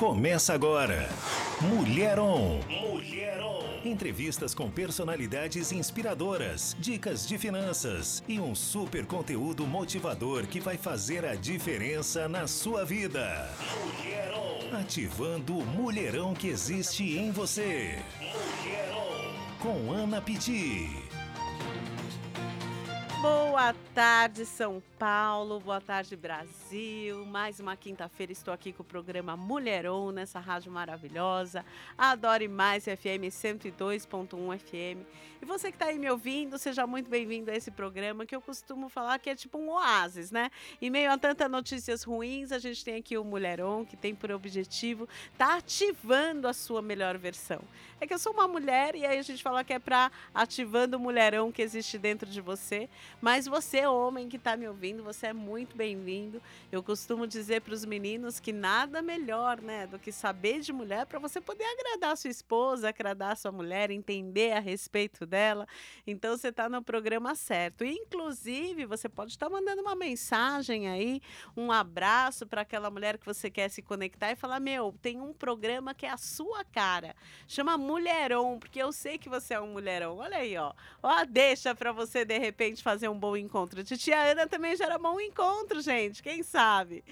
Começa agora. Mulher On. Mulher On. Entrevistas com personalidades inspiradoras, dicas de finanças e um super conteúdo motivador que vai fazer a diferença na sua vida. Mulher On. Ativando o mulherão que existe em você. Mulher On. Com Ana Piti. Boa tarde, São Paulo. Boa tarde, Brasil. Mais uma quinta-feira estou aqui com o programa Mulheron nessa rádio maravilhosa. Adore Mais FM 102.1 FM. E você que está aí me ouvindo, seja muito bem-vindo a esse programa que eu costumo falar que é tipo um oásis, né? Em meio a tantas notícias ruins, a gente tem aqui o Mulheron que tem por objetivo tá ativando a sua melhor versão. É que eu sou uma mulher e aí a gente fala que é para ativando o mulherão que existe dentro de você mas você, homem que está me ouvindo, você é muito bem-vindo. Eu costumo dizer para os meninos que nada melhor, né, do que saber de mulher para você poder agradar sua esposa, agradar sua mulher, entender a respeito dela. Então você está no programa certo. Inclusive, você pode estar tá mandando uma mensagem aí, um abraço para aquela mulher que você quer se conectar e falar: "Meu, tem um programa que é a sua cara. Chama Mulherão, porque eu sei que você é um mulherão. Olha aí, ó. Ó, deixa para você de repente fazer fazer um bom encontro. Titia Ana também gera bom encontro, gente. Quem sabe?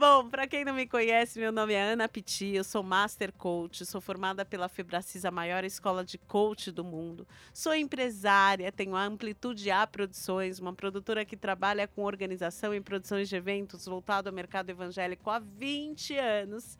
Bom, para quem não me conhece, meu nome é Ana Piti, eu sou Master Coach, sou formada pela Febracis, a maior escola de coach do mundo. Sou empresária, tenho a Amplitude A Produções, uma produtora que trabalha com organização e produções de eventos voltado ao mercado evangélico há 20 anos.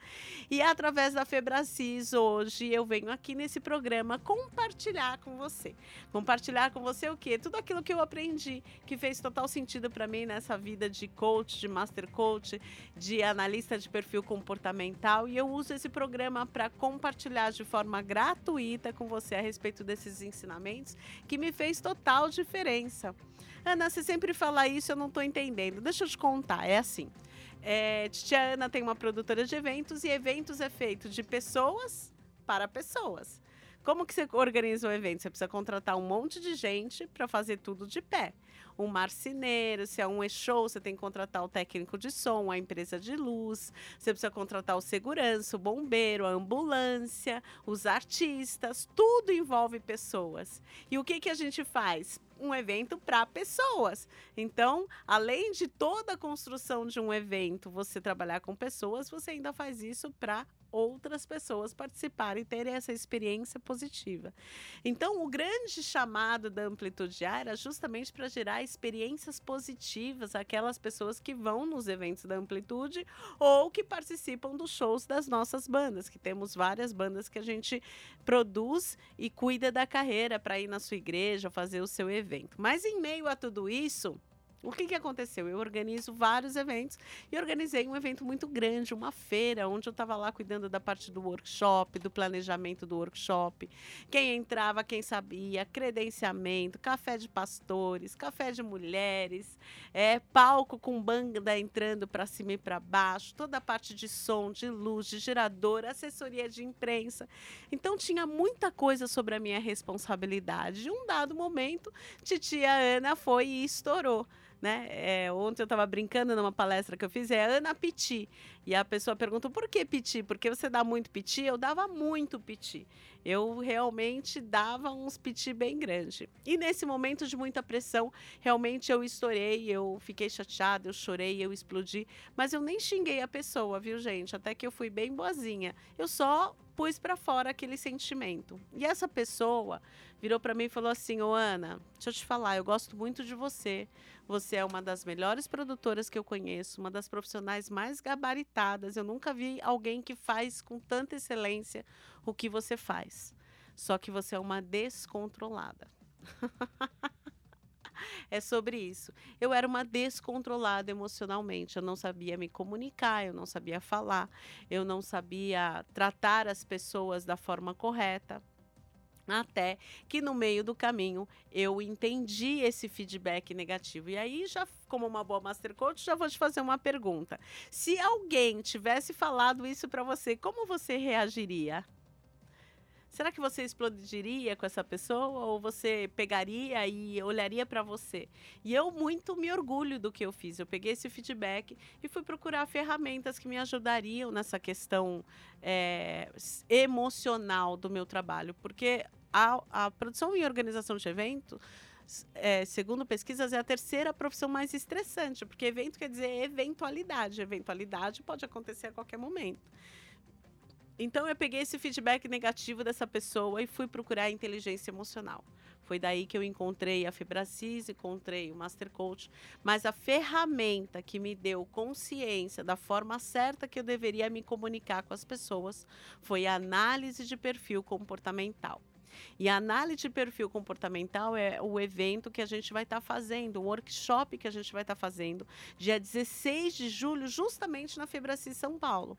E através da Febracis, hoje eu venho aqui nesse programa compartilhar com você. Compartilhar com você o quê? Tudo aquilo que eu aprendi, que fez total sentido para mim nessa vida de coach, de Master Coach, de de analista de perfil comportamental e eu uso esse programa para compartilhar de forma gratuita com você a respeito desses ensinamentos que me fez total diferença. Ana, você sempre fala isso, eu não estou entendendo. Deixa eu te contar, é assim. É, Tia Ana tem uma produtora de eventos e eventos é feito de pessoas para pessoas. Como que você organiza um evento? Você precisa contratar um monte de gente para fazer tudo de pé. Um marceneiro, se é um e-show, você tem que contratar o técnico de som, a empresa de luz, você precisa contratar o segurança, o bombeiro, a ambulância, os artistas, tudo envolve pessoas. E o que, que a gente faz? um evento para pessoas. Então, além de toda a construção de um evento, você trabalhar com pessoas, você ainda faz isso para outras pessoas participarem e terem essa experiência positiva. Então, o grande chamado da amplitude A era justamente para gerar experiências positivas aquelas pessoas que vão nos eventos da amplitude ou que participam dos shows das nossas bandas, que temos várias bandas que a gente produz e cuida da carreira para ir na sua igreja, fazer o seu evento. Mas em meio a tudo isso, o que, que aconteceu? Eu organizo vários eventos e organizei um evento muito grande, uma feira, onde eu estava lá cuidando da parte do workshop, do planejamento do workshop. Quem entrava, quem sabia, credenciamento, café de pastores, café de mulheres, é, palco com banda entrando para cima e para baixo, toda a parte de som, de luz, de gerador, assessoria de imprensa. Então tinha muita coisa sobre a minha responsabilidade. De um dado momento, titia Ana foi e estourou né? É, ontem eu estava brincando numa palestra que eu fiz, é Ana Piti. E a pessoa perguntou, por que Piti? Porque você dá muito Piti? Eu dava muito Piti. Eu realmente dava uns Piti bem grande. E nesse momento de muita pressão, realmente eu estourei, eu fiquei chateada, eu chorei, eu explodi. Mas eu nem xinguei a pessoa, viu, gente? Até que eu fui bem boazinha. Eu só pus para fora aquele sentimento. E essa pessoa virou para mim e falou assim: Ô Ana, deixa eu te falar, eu gosto muito de você. Você é uma das melhores produtoras que eu conheço, uma das profissionais mais gabaritadas. Eu nunca vi alguém que faz com tanta excelência o que você faz. Só que você é uma descontrolada. é sobre isso. Eu era uma descontrolada emocionalmente. Eu não sabia me comunicar, eu não sabia falar, eu não sabia tratar as pessoas da forma correta. Até que no meio do caminho eu entendi esse feedback negativo. E aí, já como uma boa Master Coach, já vou te fazer uma pergunta. Se alguém tivesse falado isso para você, como você reagiria? Será que você explodiria com essa pessoa ou você pegaria e olharia para você? E eu muito me orgulho do que eu fiz. Eu peguei esse feedback e fui procurar ferramentas que me ajudariam nessa questão é, emocional do meu trabalho, porque a, a produção e organização de evento é, segundo pesquisas, é a terceira profissão mais estressante, porque evento quer dizer eventualidade. Eventualidade pode acontecer a qualquer momento. Então eu peguei esse feedback negativo dessa pessoa e fui procurar inteligência emocional. Foi daí que eu encontrei a Febracis, encontrei o Master Coach, mas a ferramenta que me deu consciência da forma certa que eu deveria me comunicar com as pessoas foi a análise de perfil comportamental. E a análise de perfil comportamental é o evento que a gente vai estar tá fazendo, o workshop que a gente vai estar tá fazendo, dia 16 de julho, justamente na Febracis São Paulo.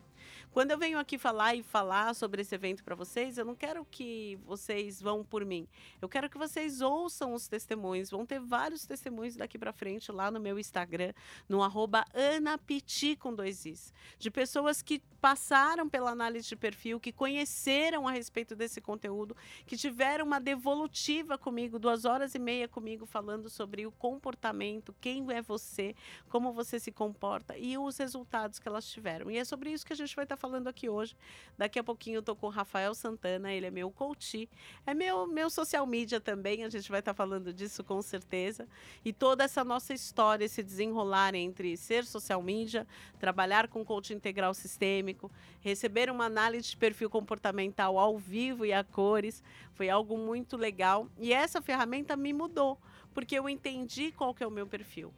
Quando eu venho aqui falar e falar sobre esse evento para vocês, eu não quero que vocês vão por mim. Eu quero que vocês ouçam os testemunhos. Vão ter vários testemunhos daqui para frente lá no meu Instagram, no arroba anapiti com dois is, de pessoas que passaram pela análise de perfil, que conheceram a respeito desse conteúdo, que tiveram uma devolutiva comigo, duas horas e meia comigo, falando sobre o comportamento, quem é você, como você se comporta e os resultados que elas tiveram. E é sobre isso que a gente vai estar falando aqui hoje. Daqui a pouquinho eu estou com o Rafael Santana, ele é meu coach, é meu, meu social media também, a gente vai estar falando disso com certeza. E toda essa nossa história, esse desenrolar entre ser social media, trabalhar com coach integral sistêmico, receber uma análise de perfil comportamental ao vivo e a cores, foi algo muito legal. E essa ferramenta me mudou, porque eu entendi qual que é o meu perfil.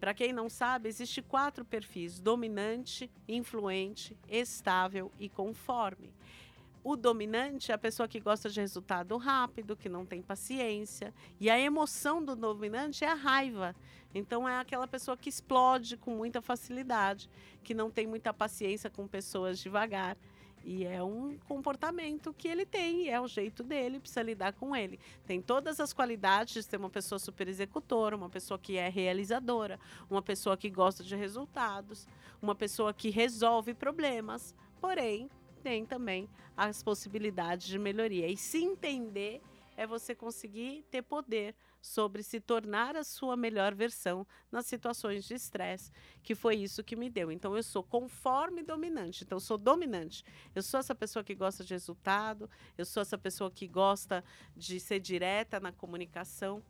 Para quem não sabe, existe quatro perfis: dominante, influente, estável e conforme. O dominante é a pessoa que gosta de resultado rápido, que não tem paciência. E a emoção do dominante é a raiva. Então, é aquela pessoa que explode com muita facilidade, que não tem muita paciência com pessoas devagar. E é um comportamento que ele tem, é o jeito dele, precisa lidar com ele. Tem todas as qualidades de ser uma pessoa super executora, uma pessoa que é realizadora, uma pessoa que gosta de resultados, uma pessoa que resolve problemas, porém tem também as possibilidades de melhoria. E se entender é você conseguir ter poder sobre se tornar a sua melhor versão nas situações de estresse, que foi isso que me deu. Então eu sou conforme dominante. Então eu sou dominante. Eu sou essa pessoa que gosta de resultado, eu sou essa pessoa que gosta de ser direta na comunicação.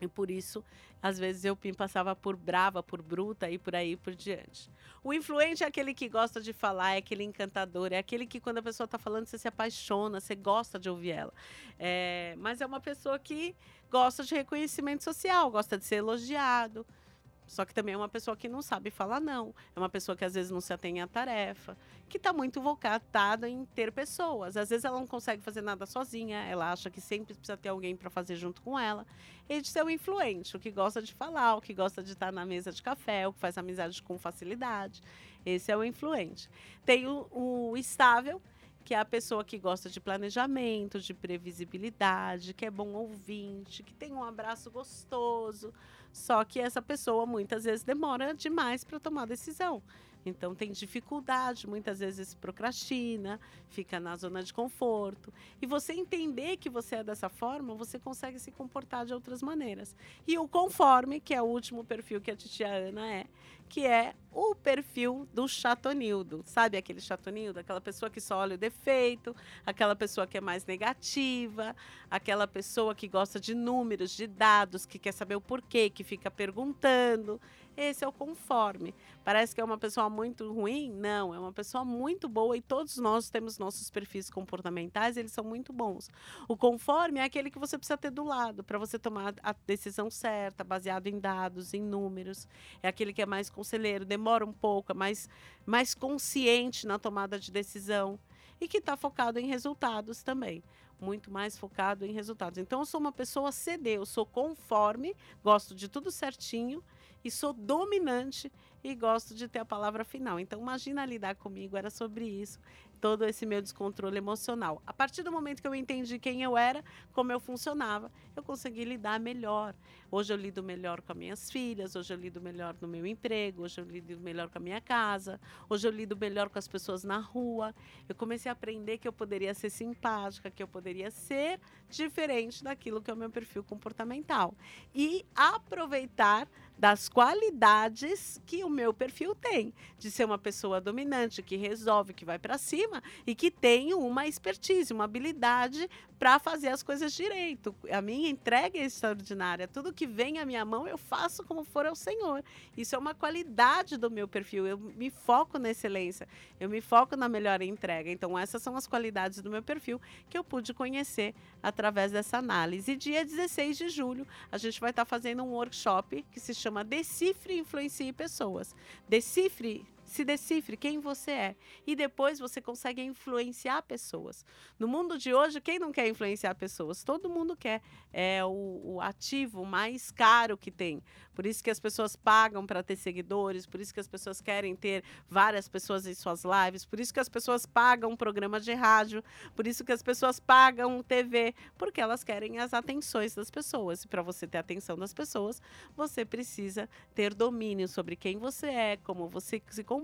E por isso, às vezes eu passava por brava, por bruta e por aí por diante. O influente é aquele que gosta de falar, é aquele encantador, é aquele que quando a pessoa está falando você se apaixona, você gosta de ouvir ela. É, mas é uma pessoa que gosta de reconhecimento social, gosta de ser elogiado. Só que também é uma pessoa que não sabe falar não. É uma pessoa que às vezes não se atém à tarefa, que está muito voltada em ter pessoas. Às vezes ela não consegue fazer nada sozinha, ela acha que sempre precisa ter alguém para fazer junto com ela. E de ser o influente, o que gosta de falar, o que gosta de estar na mesa de café, o que faz amizade com facilidade. Esse é o influente. Tem o, o estável, que é a pessoa que gosta de planejamento, de previsibilidade, que é bom ouvinte, que tem um abraço gostoso. Só que essa pessoa muitas vezes demora demais para tomar decisão. Então tem dificuldade, muitas vezes procrastina, fica na zona de conforto. E você entender que você é dessa forma, você consegue se comportar de outras maneiras. E o conforme, que é o último perfil que a titia Ana é, que é o perfil do chatonildo. Sabe aquele chatonildo? Aquela pessoa que só olha o defeito, aquela pessoa que é mais negativa, aquela pessoa que gosta de números, de dados, que quer saber o porquê, que fica perguntando. Esse é o conforme. Parece que é uma pessoa muito ruim? Não, é uma pessoa muito boa e todos nós temos nossos perfis comportamentais, eles são muito bons. O conforme é aquele que você precisa ter do lado para você tomar a decisão certa, baseado em dados, em números. É aquele que é mais conselheiro, demora um pouco, é mais, mais consciente na tomada de decisão e que está focado em resultados também. Muito mais focado em resultados. Então, eu sou uma pessoa CD, eu sou conforme, gosto de tudo certinho e sou dominante e gosto de ter a palavra final. Então, imagina lidar comigo, era sobre isso todo esse meu descontrole emocional. A partir do momento que eu entendi quem eu era, como eu funcionava, eu consegui lidar melhor. Hoje eu lido melhor com as minhas filhas, hoje eu lido melhor no meu emprego, hoje eu lido melhor com a minha casa, hoje eu lido melhor com as pessoas na rua. Eu comecei a aprender que eu poderia ser simpática, que eu poderia ser diferente daquilo que é o meu perfil comportamental. E aproveitar das qualidades que o meu perfil tem, de ser uma pessoa dominante, que resolve, que vai para cima e que tem uma expertise, uma habilidade para fazer as coisas direito. A minha entrega é extraordinária. Tudo que vem à minha mão eu faço como for ao Senhor. Isso é uma qualidade do meu perfil. Eu me foco na excelência, eu me foco na melhor entrega. Então, essas são as qualidades do meu perfil que eu pude conhecer através dessa análise. E dia 16 de julho, a gente vai estar fazendo um workshop que se chama Decifre e Influencie Pessoas. Decifre se decifre quem você é. E depois você consegue influenciar pessoas. No mundo de hoje, quem não quer influenciar pessoas? Todo mundo quer. É o, o ativo mais caro que tem. Por isso que as pessoas pagam para ter seguidores, por isso que as pessoas querem ter várias pessoas em suas lives, por isso que as pessoas pagam um programa de rádio, por isso que as pessoas pagam TV, porque elas querem as atenções das pessoas. E para você ter a atenção das pessoas, você precisa ter domínio sobre quem você é, como você se comporta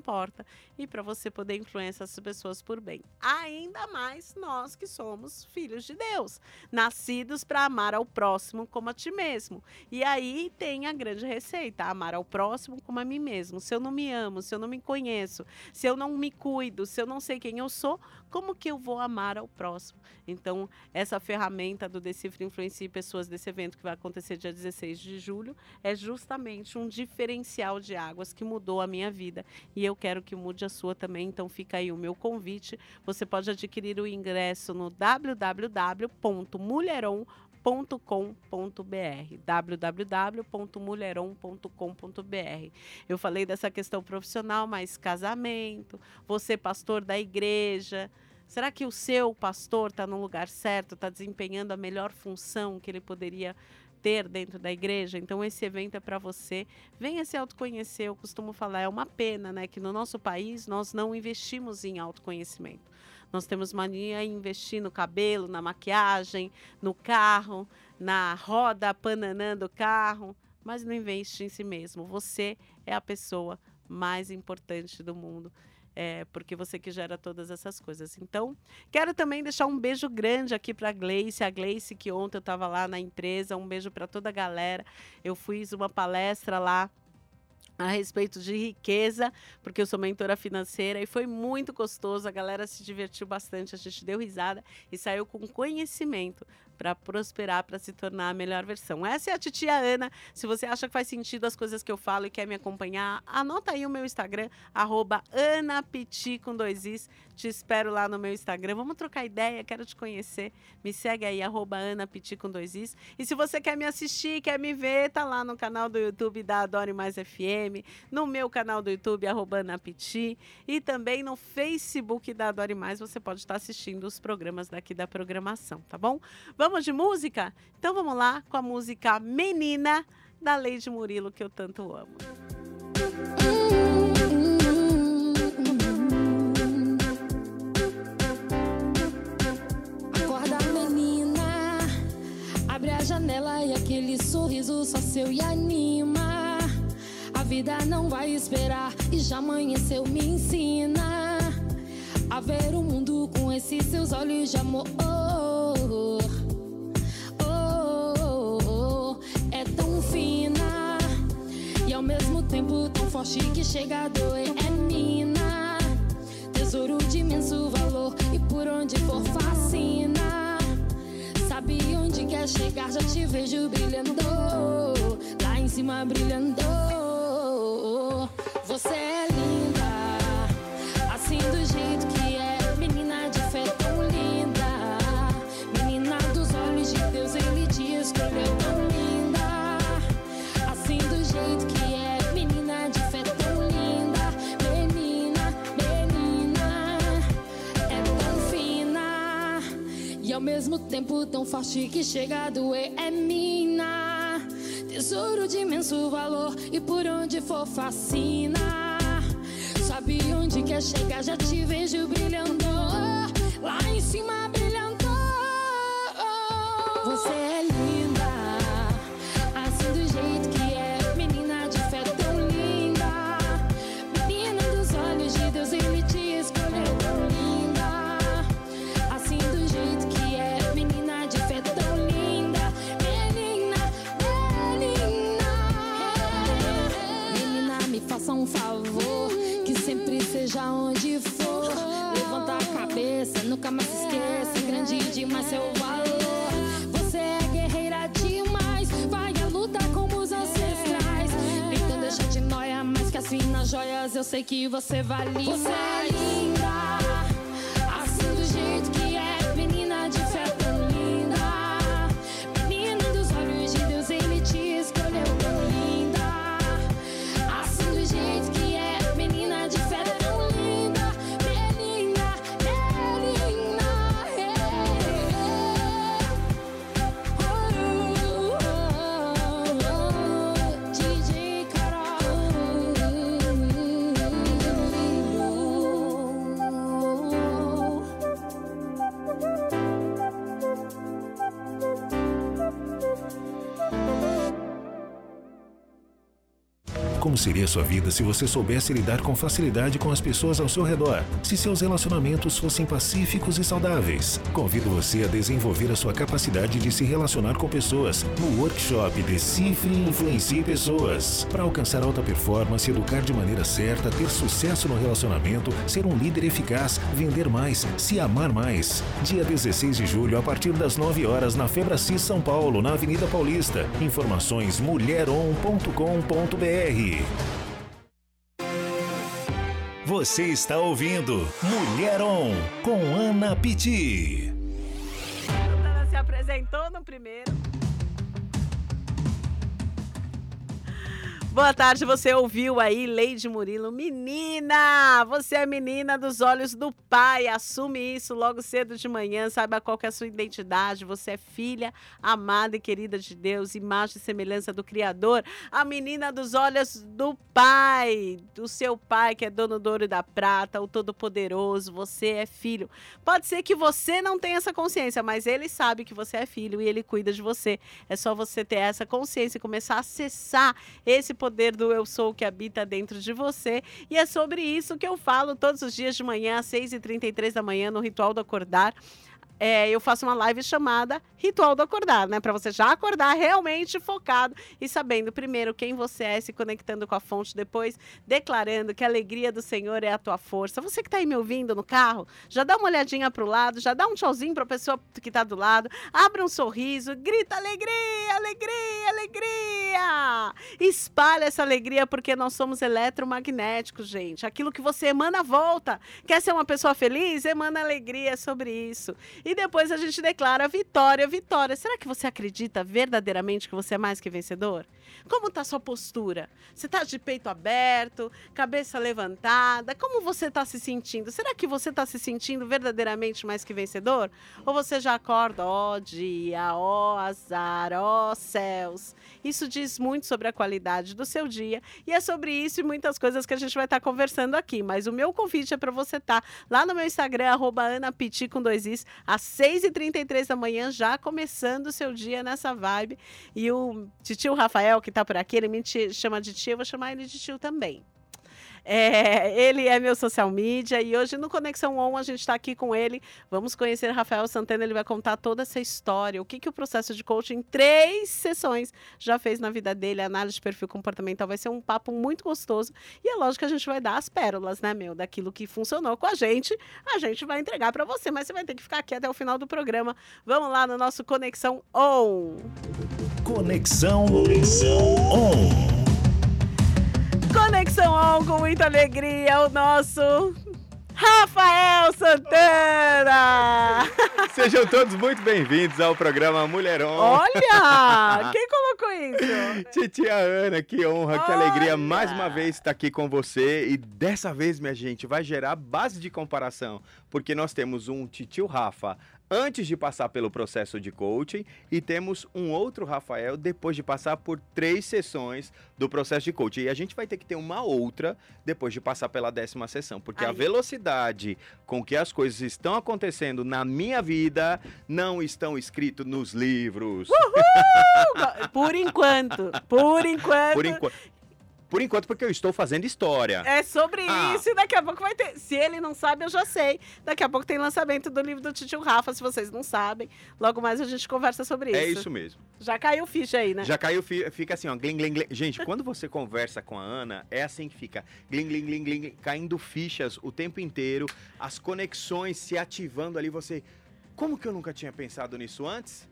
e para você poder influenciar essas pessoas por bem. Ainda mais nós que somos filhos de Deus, nascidos para amar ao próximo como a ti mesmo. E aí tem a grande receita: amar ao próximo como a mim mesmo. Se eu não me amo, se eu não me conheço, se eu não me cuido, se eu não sei quem eu sou, como que eu vou amar ao próximo? Então, essa ferramenta do Decifre Influencie Pessoas desse evento que vai acontecer dia 16 de julho é justamente um diferencial de águas que mudou a minha vida e eu quero que mude a sua também. Então, fica aí o meu convite. Você pode adquirir o ingresso no www.mulheron.com.br www.mulheron.com.br Eu falei dessa questão profissional, mas casamento, você pastor da igreja, Será que o seu pastor está no lugar certo, está desempenhando a melhor função que ele poderia ter dentro da igreja? Então esse evento é para você. Venha se autoconhecer. Eu costumo falar, é uma pena, né, que no nosso país nós não investimos em autoconhecimento. Nós temos mania em investir no cabelo, na maquiagem, no carro, na roda pananã do carro, mas não investe em si mesmo. Você é a pessoa mais importante do mundo é, porque você que gera todas essas coisas. Então, quero também deixar um beijo grande aqui para a Gleice, a Gleice que ontem eu estava lá na empresa, um beijo para toda a galera. Eu fiz uma palestra lá a respeito de riqueza, porque eu sou mentora financeira e foi muito gostoso, a galera se divertiu bastante, a gente deu risada e saiu com conhecimento para prosperar, para se tornar a melhor versão. Essa é a titia Ana. Se você acha que faz sentido as coisas que eu falo e quer me acompanhar, anota aí o meu Instagram, arroba anapiti com dois is. Te espero lá no meu Instagram. Vamos trocar ideia, quero te conhecer. Me segue aí, arroba anapiti com dois is. E se você quer me assistir, quer me ver, tá lá no canal do YouTube da Adore Mais FM, no meu canal do YouTube, arroba anapiti, e também no Facebook da Adore Mais, você pode estar assistindo os programas daqui da programação, tá bom? Vamos Vamos de música? Então vamos lá com a música Menina da Leide Murilo, que eu tanto amo. Acorda, menina, abre a janela e aquele sorriso só seu e anima. A vida não vai esperar e já amanheceu, me ensina a ver o mundo com esses seus olhos de amor. Ao mesmo tempo tão forte que chega a doer. É mina, tesouro de imenso valor e por onde for fascina. Sabe onde quer chegar? Já te vejo brilhando, lá em cima brilhando. Você é mesmo tempo tão forte que chega a doer é mina. Tesouro de imenso valor e por onde for fascina. Sabe onde quer chegar, já te vejo brilhando. Lá em cima seja onde for. Levanta a cabeça, nunca mais se esqueça. Grande demais seu valor. Você é guerreira demais. Vai à luta como os ancestrais. Então deixa de noia, mais que as finas joias. Eu sei que você vale Você é linda. Como seria sua vida se você soubesse lidar com facilidade com as pessoas ao seu redor? Se seus relacionamentos fossem pacíficos e saudáveis? Convido você a desenvolver a sua capacidade de se relacionar com pessoas no workshop Decifre e Influencie Pessoas. Para alcançar alta performance, educar de maneira certa, ter sucesso no relacionamento, ser um líder eficaz, vender mais, se amar mais. Dia 16 de julho, a partir das 9 horas, na Febracis São Paulo, na Avenida Paulista. Informações mulheron.com.br. Você está ouvindo Mulher On com Ana Pitti. Santana se apresentou no primeiro. Boa tarde, você ouviu aí Leide Murilo. Menina, você é menina dos olhos do pai. Assume isso logo cedo de manhã. Saiba qual é a sua identidade. Você é filha amada e querida de Deus, imagem e semelhança do Criador. A menina dos olhos do pai, do seu pai que é dono do ouro e da prata, o Todo-Poderoso. Você é filho. Pode ser que você não tenha essa consciência, mas ele sabe que você é filho e ele cuida de você. É só você ter essa consciência e começar a acessar esse poder do eu sou que habita dentro de você. E é sobre isso que eu falo todos os dias de manhã, às 6h33 da manhã, no Ritual do Acordar. É, eu faço uma live chamada Ritual do Acordar, né? Para você já acordar realmente focado e sabendo, primeiro, quem você é, se conectando com a fonte, depois declarando que a alegria do Senhor é a tua força. Você que está aí me ouvindo no carro, já dá uma olhadinha para o lado, já dá um tchauzinho para a pessoa que está do lado, abre um sorriso, grita alegria, alegria, alegria! Espalha essa alegria porque nós somos eletromagnéticos, gente. Aquilo que você emana, volta. Quer ser uma pessoa feliz? Emana alegria sobre isso. E depois a gente declara vitória, vitória. Será que você acredita verdadeiramente que você é mais que vencedor? Como está sua postura? Você está de peito aberto, cabeça levantada? Como você está se sentindo? Será que você está se sentindo verdadeiramente mais que vencedor? Ou você já acorda, ó dia, ó azar, ó céus? Isso diz muito sobre a qualidade do seu dia e é sobre isso e muitas coisas que a gente vai estar conversando aqui. Mas o meu convite é para você estar lá no meu Instagram, arroba anapiti com dois is, às 6h33 da manhã, já começando o seu dia nessa vibe. E o tio Rafael, que está por aqui, ele me chama de tio, eu vou chamar ele de tio também. É, ele é meu social media e hoje no Conexão On a gente está aqui com ele. Vamos conhecer Rafael Santana, ele vai contar toda essa história, o que, que o processo de coaching em três sessões já fez na vida dele, análise de perfil comportamental. Vai ser um papo muito gostoso e é lógico que a gente vai dar as pérolas, né, meu, daquilo que funcionou com a gente, a gente vai entregar para você, mas você vai ter que ficar aqui até o final do programa. Vamos lá no nosso Conexão On. Conexão, Conexão On. Conexão On com muita alegria, o nosso Rafael Santana! Sejam todos muito bem-vindos ao programa Mulherão. Olha! Quem colocou isso? Titia Ana, que honra, que alegria Olha! mais uma vez estar aqui com você. E dessa vez, minha gente, vai gerar base de comparação, porque nós temos um titio Rafa, antes de passar pelo processo de coaching e temos um outro Rafael depois de passar por três sessões do processo de coaching. E a gente vai ter que ter uma outra depois de passar pela décima sessão, porque a Aí. velocidade com que as coisas estão acontecendo na minha vida não estão escritos nos livros. Por enquanto, por enquanto. Por enquanto. Por enquanto, porque eu estou fazendo história. É sobre Ah. isso e daqui a pouco vai ter. Se ele não sabe, eu já sei. Daqui a pouco tem lançamento do livro do Titio Rafa, se vocês não sabem. Logo mais a gente conversa sobre isso. É isso mesmo. Já caiu ficha aí, né? Já caiu, fi- fica assim, ó, gling, gling, gling. Gente, quando você conversa com a Ana, é assim que fica. Gling, gling, gling, gling, caindo fichas o tempo inteiro, as conexões se ativando ali, você... Como que eu nunca tinha pensado nisso antes?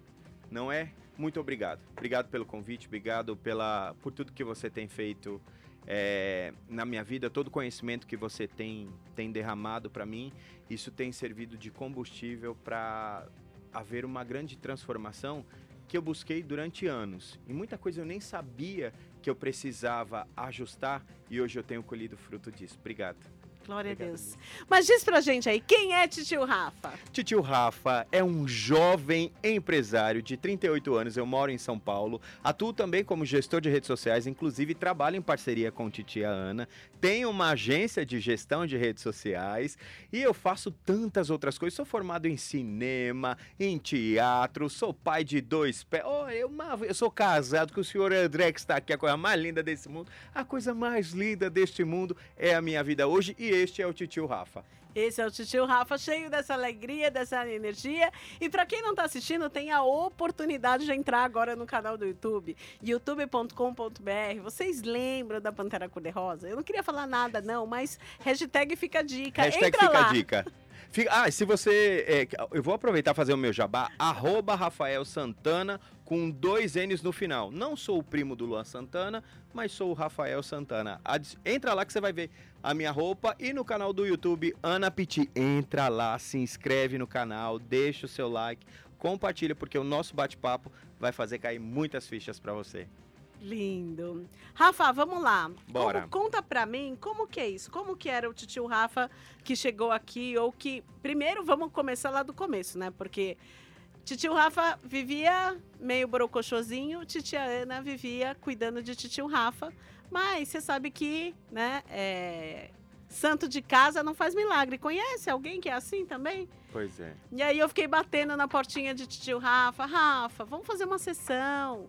Não é? Muito obrigado. Obrigado pelo convite, obrigado pela, por tudo que você tem feito é, na minha vida, todo o conhecimento que você tem, tem derramado para mim, isso tem servido de combustível para haver uma grande transformação que eu busquei durante anos. E muita coisa eu nem sabia que eu precisava ajustar e hoje eu tenho colhido fruto disso. Obrigado. Glória a Obrigado, Deus. Mas diz pra gente aí, quem é Titio Rafa? Titio Rafa é um jovem empresário de 38 anos, eu moro em São Paulo, atuo também como gestor de redes sociais, inclusive trabalho em parceria com titia Ana, tenho uma agência de gestão de redes sociais e eu faço tantas outras coisas, sou formado em cinema, em teatro, sou pai de dois pés, oh, eu, uma- eu sou casado com o senhor André, que está aqui, a coisa mais linda desse mundo, a coisa mais linda deste mundo é a minha vida hoje e este é o Titio Rafa. Esse é o Titio Rafa, cheio dessa alegria, dessa energia. E pra quem não tá assistindo, tem a oportunidade de entrar agora no canal do YouTube, youtube.com.br. Vocês lembram da Pantera Cor-de-Rosa? Eu não queria falar nada, não, mas hashtag fica a dica. Hashtag Entra fica lá. a dica. Fica- ah, se você. é, eu vou aproveitar fazer o meu jabá. Arroba Rafael Santana com dois N's no final. Não sou o primo do Luan Santana, mas sou o Rafael Santana. Entra lá que você vai ver a minha roupa e no canal do YouTube Ana Piti. Entra lá, se inscreve no canal, deixa o seu like, compartilha, porque o nosso bate-papo vai fazer cair muitas fichas pra você. Lindo. Rafa, vamos lá. Bora. Como- conta pra mim como que é isso? Como que era o titio Rafa que chegou aqui ou que... Primeiro, vamos começar lá do começo, né? Porque titio Rafa vivia meio brocochosinho, titia Ana vivia cuidando de titio Rafa. Mas você sabe que, né, é, santo de casa não faz milagre. Conhece alguém que é assim também? Pois é. E aí eu fiquei batendo na portinha de tio Rafa. Rafa, vamos fazer uma sessão.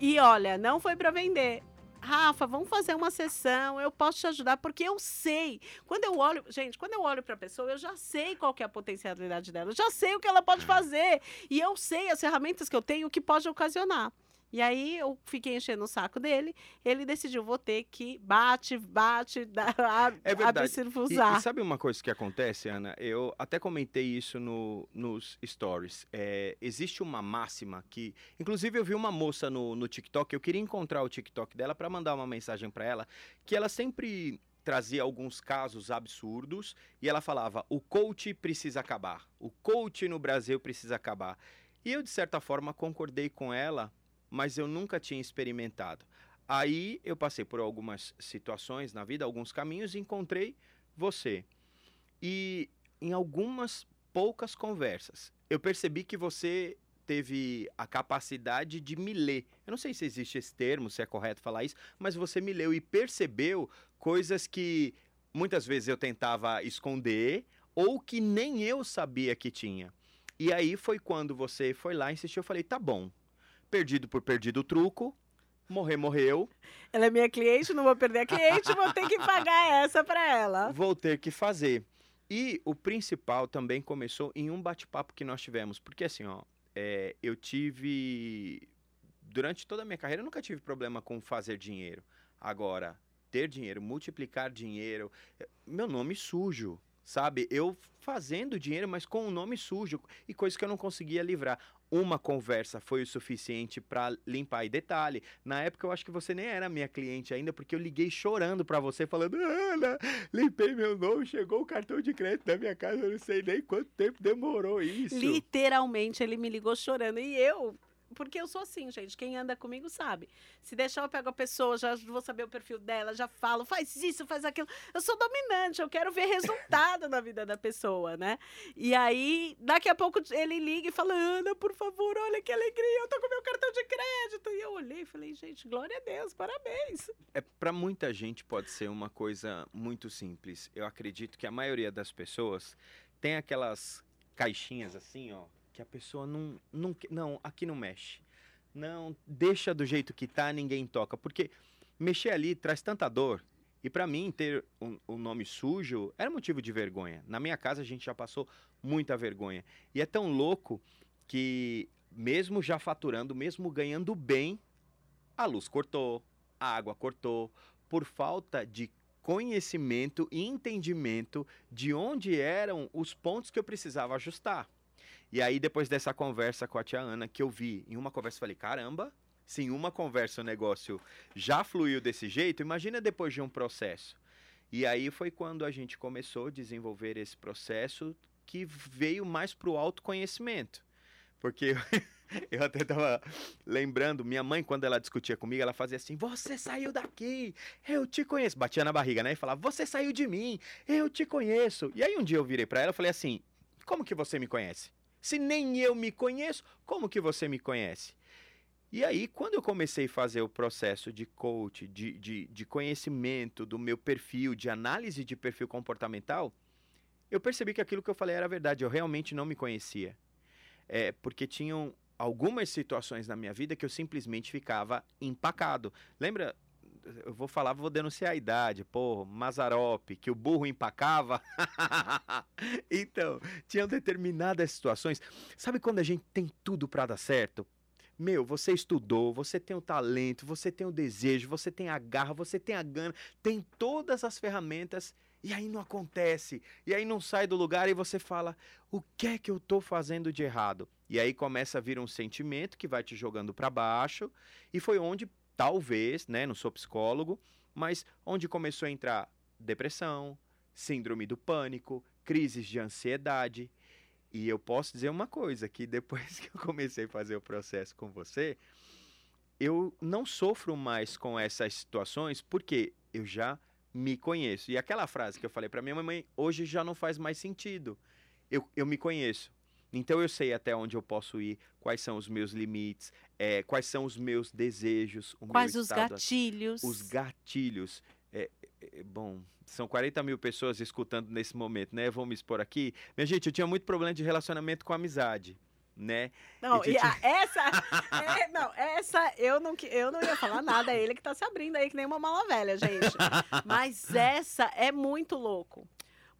E olha, não foi para vender. Rafa, vamos fazer uma sessão, eu posso te ajudar, porque eu sei. Quando eu olho, gente, quando eu olho para a pessoa, eu já sei qual que é a potencialidade dela, eu já sei o que ela pode fazer. E eu sei as ferramentas que eu tenho, que pode ocasionar. E aí eu fiquei enchendo o saco dele, ele decidiu, vou ter que bate, bate, dá, É verdade. E, e sabe uma coisa que acontece, Ana? Eu até comentei isso no- nos stories. É, existe uma máxima que. Inclusive, eu vi uma moça no, no TikTok, eu queria encontrar o TikTok dela para mandar uma mensagem para ela, que ela sempre trazia alguns casos absurdos e ela falava: o coach precisa acabar, o coach no Brasil precisa acabar. E eu, de certa forma, concordei com ela, mas eu nunca tinha experimentado. Aí eu passei por algumas situações na vida, alguns caminhos, e encontrei você. E em algumas poucas conversas, eu percebi que você teve a capacidade de me ler. Eu não sei se existe esse termo, se é correto falar isso, mas você me leu e percebeu coisas que muitas vezes eu tentava esconder ou que nem eu sabia que tinha. E aí foi quando você foi lá e insistiu, eu falei, tá bom. Perdido por perdido o truco, morrer morreu, Ela é minha cliente, não vou perder a cliente, vou ter que pagar essa para ela. vou ter que fazer. E o principal também começou em um bate-papo que nós tivemos, porque assim, ó, é, eu tive durante toda a minha carreira eu nunca tive problema com fazer dinheiro. Agora, ter dinheiro, multiplicar dinheiro, é, meu nome sujo, sabe? Eu fazendo dinheiro, mas com um nome sujo e coisas que eu não conseguia livrar. Uma conversa foi o suficiente para limpar. E detalhe, na época eu acho que você nem era minha cliente ainda, porque eu liguei chorando para você, falando: Ana, limpei meu nome, chegou o cartão de crédito da minha casa, eu não sei nem quanto tempo demorou isso. Literalmente, ele me ligou chorando. E eu, porque eu sou assim, gente. Quem anda comigo sabe. Se deixar, eu pego a pessoa, já vou saber o perfil dela, já falo, faz isso, faz aquilo. Eu sou dominante, eu quero ver resultado na vida da pessoa, né? E aí, daqui a pouco ele liga e fala: Ana, por favor, olha que alegria, eu tô com meu cartão de crédito. E eu olhei e falei: gente, glória a Deus, parabéns. É, para muita gente pode ser uma coisa muito simples. Eu acredito que a maioria das pessoas tem aquelas caixinhas assim, ó, que a pessoa não, não, não, aqui não mexe. Não, deixa do jeito que tá, ninguém toca. Porque mexer ali traz tanta dor. E para mim, ter o um, um nome sujo era motivo de vergonha. Na minha casa, a gente já passou muita vergonha. E é tão louco que, mesmo já faturando, mesmo ganhando bem, a luz cortou, a água cortou, por falta de conhecimento e entendimento de onde eram os pontos que eu precisava ajustar. E aí, depois dessa conversa com a tia Ana, que eu vi em uma conversa, falei: caramba, se em uma conversa o negócio já fluiu desse jeito, imagina depois de um processo. E aí foi quando a gente começou a desenvolver esse processo que veio mais para o autoconhecimento. Porque eu até estava lembrando, minha mãe, quando ela discutia comigo, ela fazia assim: Você saiu daqui, eu te conheço. Batia na barriga, né? E falava: Você saiu de mim, eu te conheço. E aí um dia eu virei para ela e falei assim: Como que você me conhece? Se nem eu me conheço, como que você me conhece? E aí, quando eu comecei a fazer o processo de coach, de, de, de conhecimento do meu perfil, de análise de perfil comportamental, eu percebi que aquilo que eu falei era verdade. Eu realmente não me conhecia. É, porque tinham algumas situações na minha vida que eu simplesmente ficava empacado. Lembra eu vou falar, vou denunciar a idade, pô, Mazarop, que o burro empacava. então, tinham determinadas situações. Sabe quando a gente tem tudo para dar certo? Meu, você estudou, você tem o talento, você tem o desejo, você tem a garra, você tem a gana, tem todas as ferramentas e aí não acontece. E aí não sai do lugar e você fala: "O que é que eu tô fazendo de errado?" E aí começa a vir um sentimento que vai te jogando para baixo, e foi onde talvez, né, não sou psicólogo, mas onde começou a entrar depressão, síndrome do pânico, crises de ansiedade. E eu posso dizer uma coisa, que depois que eu comecei a fazer o processo com você, eu não sofro mais com essas situações porque eu já me conheço. E aquela frase que eu falei para minha mãe, hoje já não faz mais sentido. Eu, eu me conheço. Então eu sei até onde eu posso ir, quais são os meus limites, é, quais são os meus desejos. quais os gatilhos. Os gatilhos. É, é, bom, são 40 mil pessoas escutando nesse momento, né? Vou me expor aqui. Minha gente, eu tinha muito problema de relacionamento com amizade. Né? Não, e a, essa, é, não, essa eu não, eu não ia falar nada, é ele que tá se abrindo aí que nem uma mala velha, gente. Mas essa é muito louco.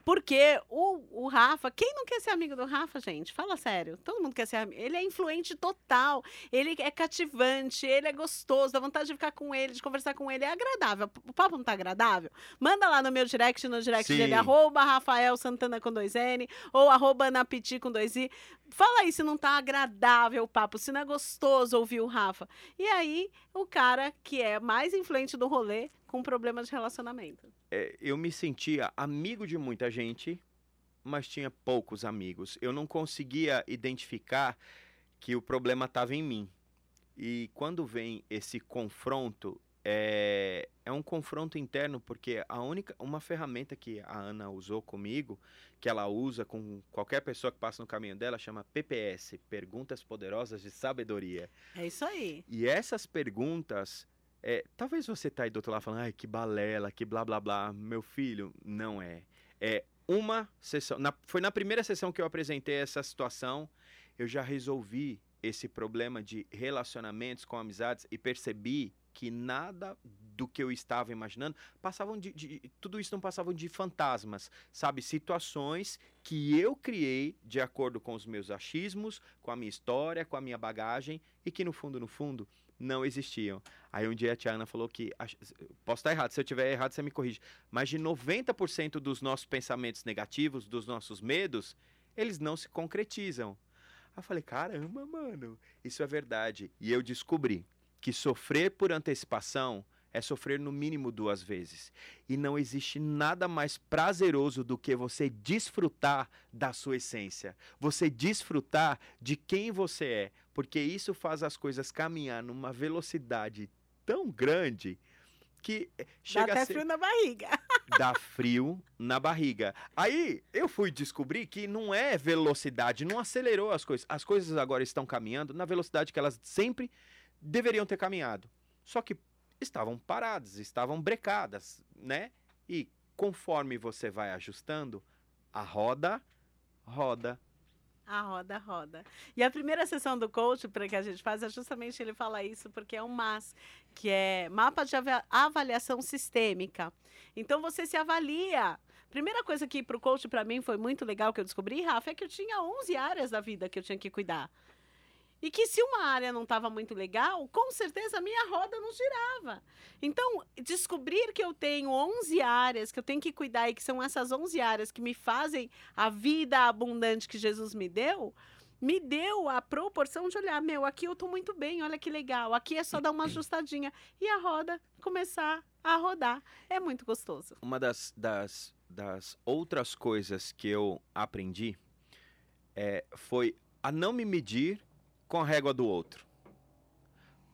Porque o, o Rafa, quem não quer ser amigo do Rafa, gente? Fala sério. Todo mundo quer ser amigo. Ele é influente total. Ele é cativante, ele é gostoso, dá vontade de ficar com ele, de conversar com ele. É agradável. O papo não tá agradável? Manda lá no meu direct, no direct Sim. dele, arroba Rafael Santana com dois N, ou arroba Napiti com dois I. Fala aí se não tá agradável o papo, se não é gostoso ouvir o Rafa. E aí, o cara que é mais influente do rolê com problemas de relacionamento. É, eu me sentia amigo de muita gente, mas tinha poucos amigos. Eu não conseguia identificar que o problema estava em mim. E quando vem esse confronto, é, é um confronto interno, porque a única, uma ferramenta que a Ana usou comigo, que ela usa com qualquer pessoa que passa no caminho dela, chama PPS Perguntas Poderosas de Sabedoria. É isso aí. E essas perguntas é, talvez você tá aí do outro lado falando, ai, que balela, que blá blá blá. Meu filho, não é. É uma sessão. Na, foi na primeira sessão que eu apresentei essa situação, eu já resolvi esse problema de relacionamentos com amizades e percebi que nada do que eu estava imaginando passavam de, de, tudo isso não passavam de fantasmas, sabe, situações que eu criei de acordo com os meus achismos, com a minha história, com a minha bagagem e que no fundo, no fundo, não existiam. Aí um dia a tia Ana falou que, posso estar errado, se eu tiver errado você me corrige, mas de 90% dos nossos pensamentos negativos, dos nossos medos, eles não se concretizam. Aí eu falei, caramba, mano, isso é verdade. E eu descobri que sofrer por antecipação é sofrer no mínimo duas vezes. E não existe nada mais prazeroso do que você desfrutar da sua essência, você desfrutar de quem você é, porque isso faz as coisas caminhar numa velocidade tão grande que eh, chega Dá até a ser... frio na barriga. dá frio na barriga. Aí eu fui descobrir que não é velocidade, não acelerou as coisas. As coisas agora estão caminhando na velocidade que elas sempre deveriam ter caminhado. Só que estavam paradas, estavam brecadas, né? E conforme você vai ajustando, a roda roda. A roda, roda. E a primeira sessão do coach para que a gente faz é justamente ele falar isso, porque é um MAS, que é mapa de ava- avaliação sistêmica. Então você se avalia. Primeira coisa que para o coach para mim foi muito legal que eu descobri, Rafa, é que eu tinha 11 áreas da vida que eu tinha que cuidar. E que se uma área não estava muito legal, com certeza a minha roda não girava. Então, descobrir que eu tenho 11 áreas que eu tenho que cuidar e que são essas 11 áreas que me fazem a vida abundante que Jesus me deu, me deu a proporção de olhar, meu, aqui eu tô muito bem, olha que legal. Aqui é só dar uma ajustadinha e a roda começar a rodar. É muito gostoso. Uma das, das, das outras coisas que eu aprendi é, foi a não me medir com a régua do outro.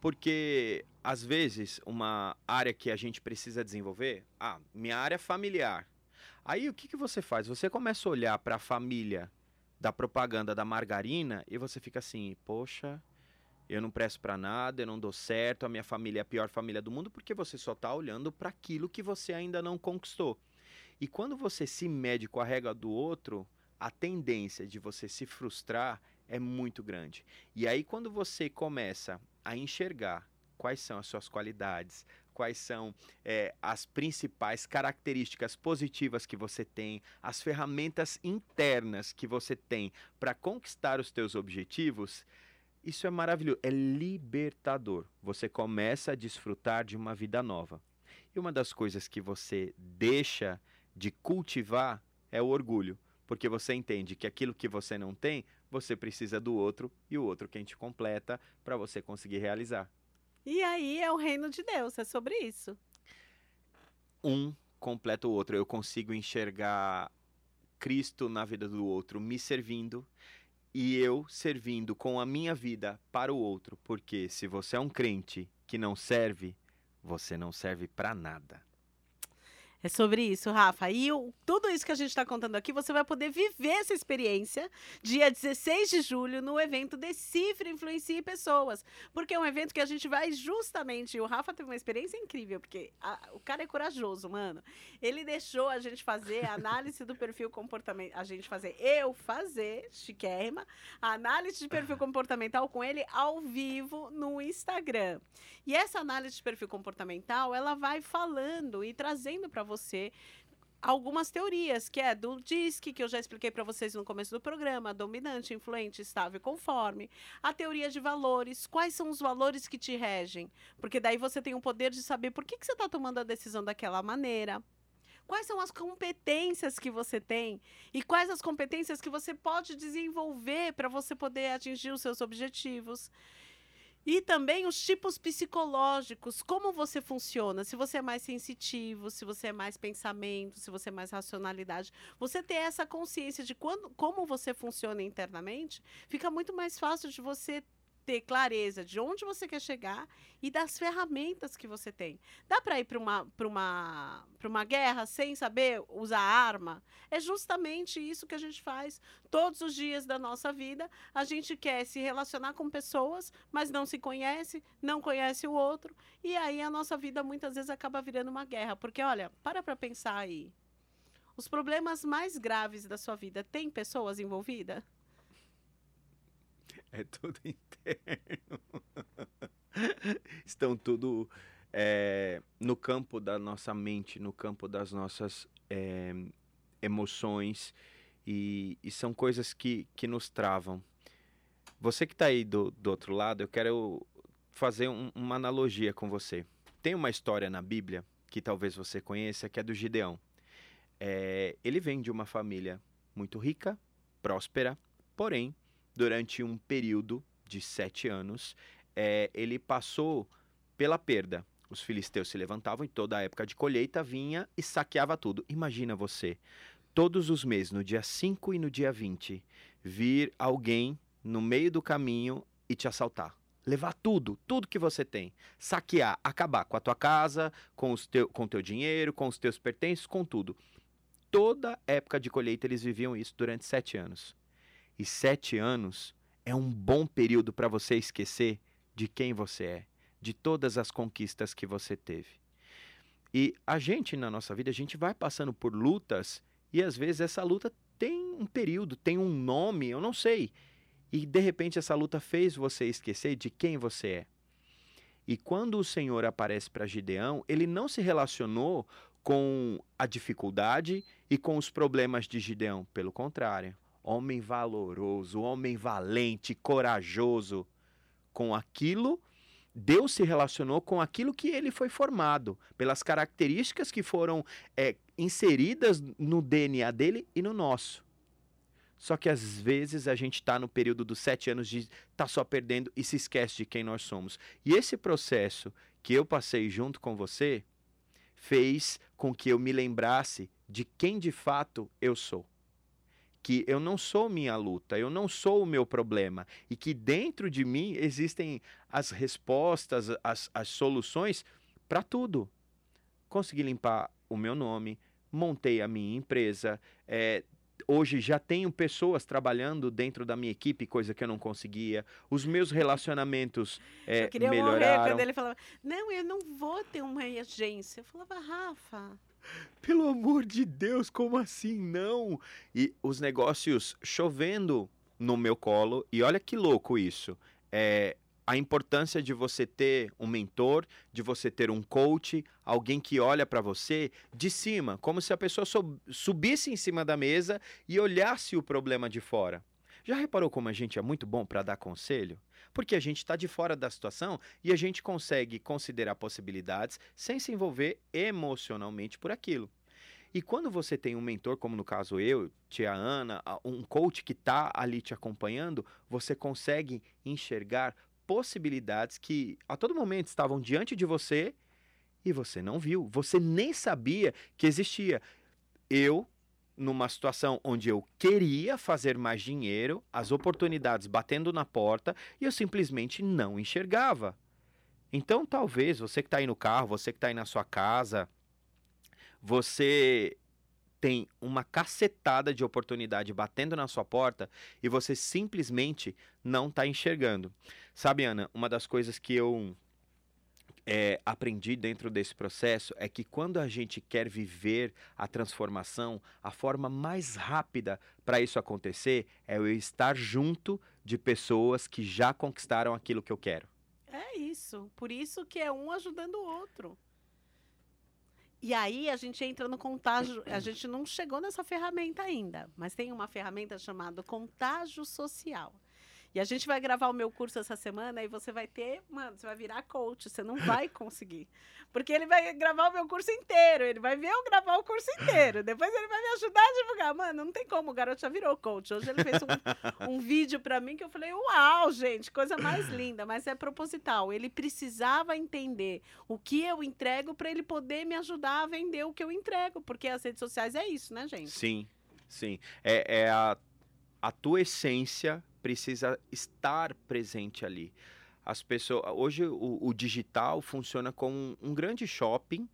Porque, às vezes, uma área que a gente precisa desenvolver, ah, minha área familiar. Aí o que, que você faz? Você começa a olhar para a família da propaganda da margarina e você fica assim, poxa, eu não presto para nada, eu não dou certo, a minha família é a pior família do mundo, porque você só está olhando para aquilo que você ainda não conquistou. E quando você se mede com a régua do outro, a tendência de você se frustrar é muito grande. E aí, quando você começa a enxergar quais são as suas qualidades, quais são é, as principais características positivas que você tem, as ferramentas internas que você tem para conquistar os teus objetivos, isso é maravilhoso, é libertador. Você começa a desfrutar de uma vida nova. E uma das coisas que você deixa de cultivar é o orgulho, porque você entende que aquilo que você não tem, você precisa do outro e o outro quem te completa para você conseguir realizar. E aí é o reino de Deus, é sobre isso. Um completa o outro. Eu consigo enxergar Cristo na vida do outro me servindo e eu servindo com a minha vida para o outro, porque se você é um crente que não serve, você não serve para nada. É sobre isso, Rafa. E o- tudo isso que a gente está contando aqui, você vai poder viver essa experiência dia 16 de julho no evento Decifre Influencie Pessoas. Porque é um evento que a gente vai justamente. O Rafa teve uma experiência incrível, porque a- o cara é corajoso, mano. Ele deixou a gente fazer a análise do perfil comportamental. A gente fazer, eu fazer, chiquérrima, a análise de perfil comportamental com ele ao vivo no Instagram. E essa análise de perfil comportamental, ela vai falando e trazendo para você algumas teorias, que é do DISC, que eu já expliquei para vocês no começo do programa, dominante, influente, estável e conforme. A teoria de valores, quais são os valores que te regem? Porque daí você tem o poder de saber por que, que você está tomando a decisão daquela maneira. Quais são as competências que você tem e quais as competências que você pode desenvolver para você poder atingir os seus objetivos? E também os tipos psicológicos, como você funciona, se você é mais sensitivo, se você é mais pensamento, se você é mais racionalidade. Você ter essa consciência de quando, como você funciona internamente, fica muito mais fácil de você ter clareza de onde você quer chegar e das ferramentas que você tem. Dá para ir para uma, uma, uma guerra sem saber usar arma? É justamente isso que a gente faz todos os dias da nossa vida. A gente quer se relacionar com pessoas, mas não se conhece, não conhece o outro. E aí a nossa vida muitas vezes acaba virando uma guerra. Porque, olha, para para pensar aí. Os problemas mais graves da sua vida tem pessoas envolvidas? É tudo interno. Estão tudo é, no campo da nossa mente, no campo das nossas é, emoções e, e são coisas que, que nos travam. Você que está aí do, do outro lado, eu quero fazer um- uma analogia com você. Tem uma história na Bíblia que talvez você conheça, que é do Gideão. É, ele vem de uma família muito rica, próspera, porém durante um período de sete anos, eh, ele passou pela perda. Os filisteus se levantavam e toda a época de colheita vinha e saqueava tudo. Imagina você, todos os meses, no dia 5 e no dia 20, vir alguém no meio do caminho e te assaltar. Levar tudo, tudo que você tem. Saquear, acabar com a tua casa, com, teu, com o teu dinheiro, com os teus pertences, com tudo. Toda época de colheita eles viviam isso durante sete anos. E sete anos é um bom período para você esquecer de quem você é, de todas as conquistas que você teve. E a gente, na nossa vida, a gente vai passando por lutas e às vezes essa luta tem um período, tem um nome, eu não sei. E de repente essa luta fez você esquecer de quem você é. E quando o Senhor aparece para Gideão, ele não se relacionou com a dificuldade e com os problemas de Gideão. Pelo contrário, homem valoroso, homem valente, corajoso. Com aquilo, Deus se relacionou com aquilo que ele foi formado, pelas características que foram é, inseridas no DNA dele e no nosso. Só que às vezes a gente está no período dos sete anos de tá só perdendo e se esquece de quem nós somos. E esse processo que eu passei junto com você fez com que eu me lembrasse de quem de fato eu sou. Que eu não sou minha luta, eu não sou o meu problema. E que dentro de mim existem as respostas, as, as soluções para tudo. Consegui limpar o meu nome, montei a minha empresa, é, hoje já tenho pessoas trabalhando dentro da minha equipe, coisa que eu não conseguia. Os meus relacionamentos é, eu queria melhoraram. Morrer quando ele falava, não, eu não vou ter uma agência. Eu falava, Rafa. Pelo amor de Deus, como assim não? E os negócios chovendo no meu colo. E olha que louco isso. É, a importância de você ter um mentor, de você ter um coach, alguém que olha para você de cima, como se a pessoa subisse em cima da mesa e olhasse o problema de fora. Já reparou como a gente é muito bom para dar conselho? Porque a gente está de fora da situação e a gente consegue considerar possibilidades sem se envolver emocionalmente por aquilo. E quando você tem um mentor, como no caso eu, tia Ana, um coach que está ali te acompanhando, você consegue enxergar possibilidades que a todo momento estavam diante de você e você não viu, você nem sabia que existia. Eu, numa situação onde eu queria fazer mais dinheiro, as oportunidades batendo na porta e eu simplesmente não enxergava. Então, talvez você que está aí no carro, você que está aí na sua casa, você tem uma cacetada de oportunidade batendo na sua porta e você simplesmente não está enxergando. Sabe, Ana, uma das coisas que eu é, aprendi dentro desse processo é que quando a gente quer viver a transformação, a forma mais rápida para isso acontecer é eu estar junto de pessoas que já conquistaram aquilo que eu quero. É isso. Por isso que é um ajudando o outro. E aí a gente entra no contágio. A gente não chegou nessa ferramenta ainda, mas tem uma ferramenta chamada contágio social. E a gente vai gravar o meu curso essa semana e você vai ter, mano, você vai virar coach, você não vai conseguir. Porque ele vai gravar o meu curso inteiro, ele vai ver eu gravar o curso inteiro. Depois ele vai me ajudar a divulgar. Mano, não tem como, o garoto já virou coach. Hoje ele fez um, um vídeo para mim que eu falei, uau, gente, coisa mais linda, mas é proposital. Ele precisava entender o que eu entrego para ele poder me ajudar a vender o que eu entrego, porque as redes sociais é isso, né, gente? Sim, sim. É, é a, a tua essência precisa estar presente ali. As pessoas, hoje o, o digital funciona como um, um, grande shopping,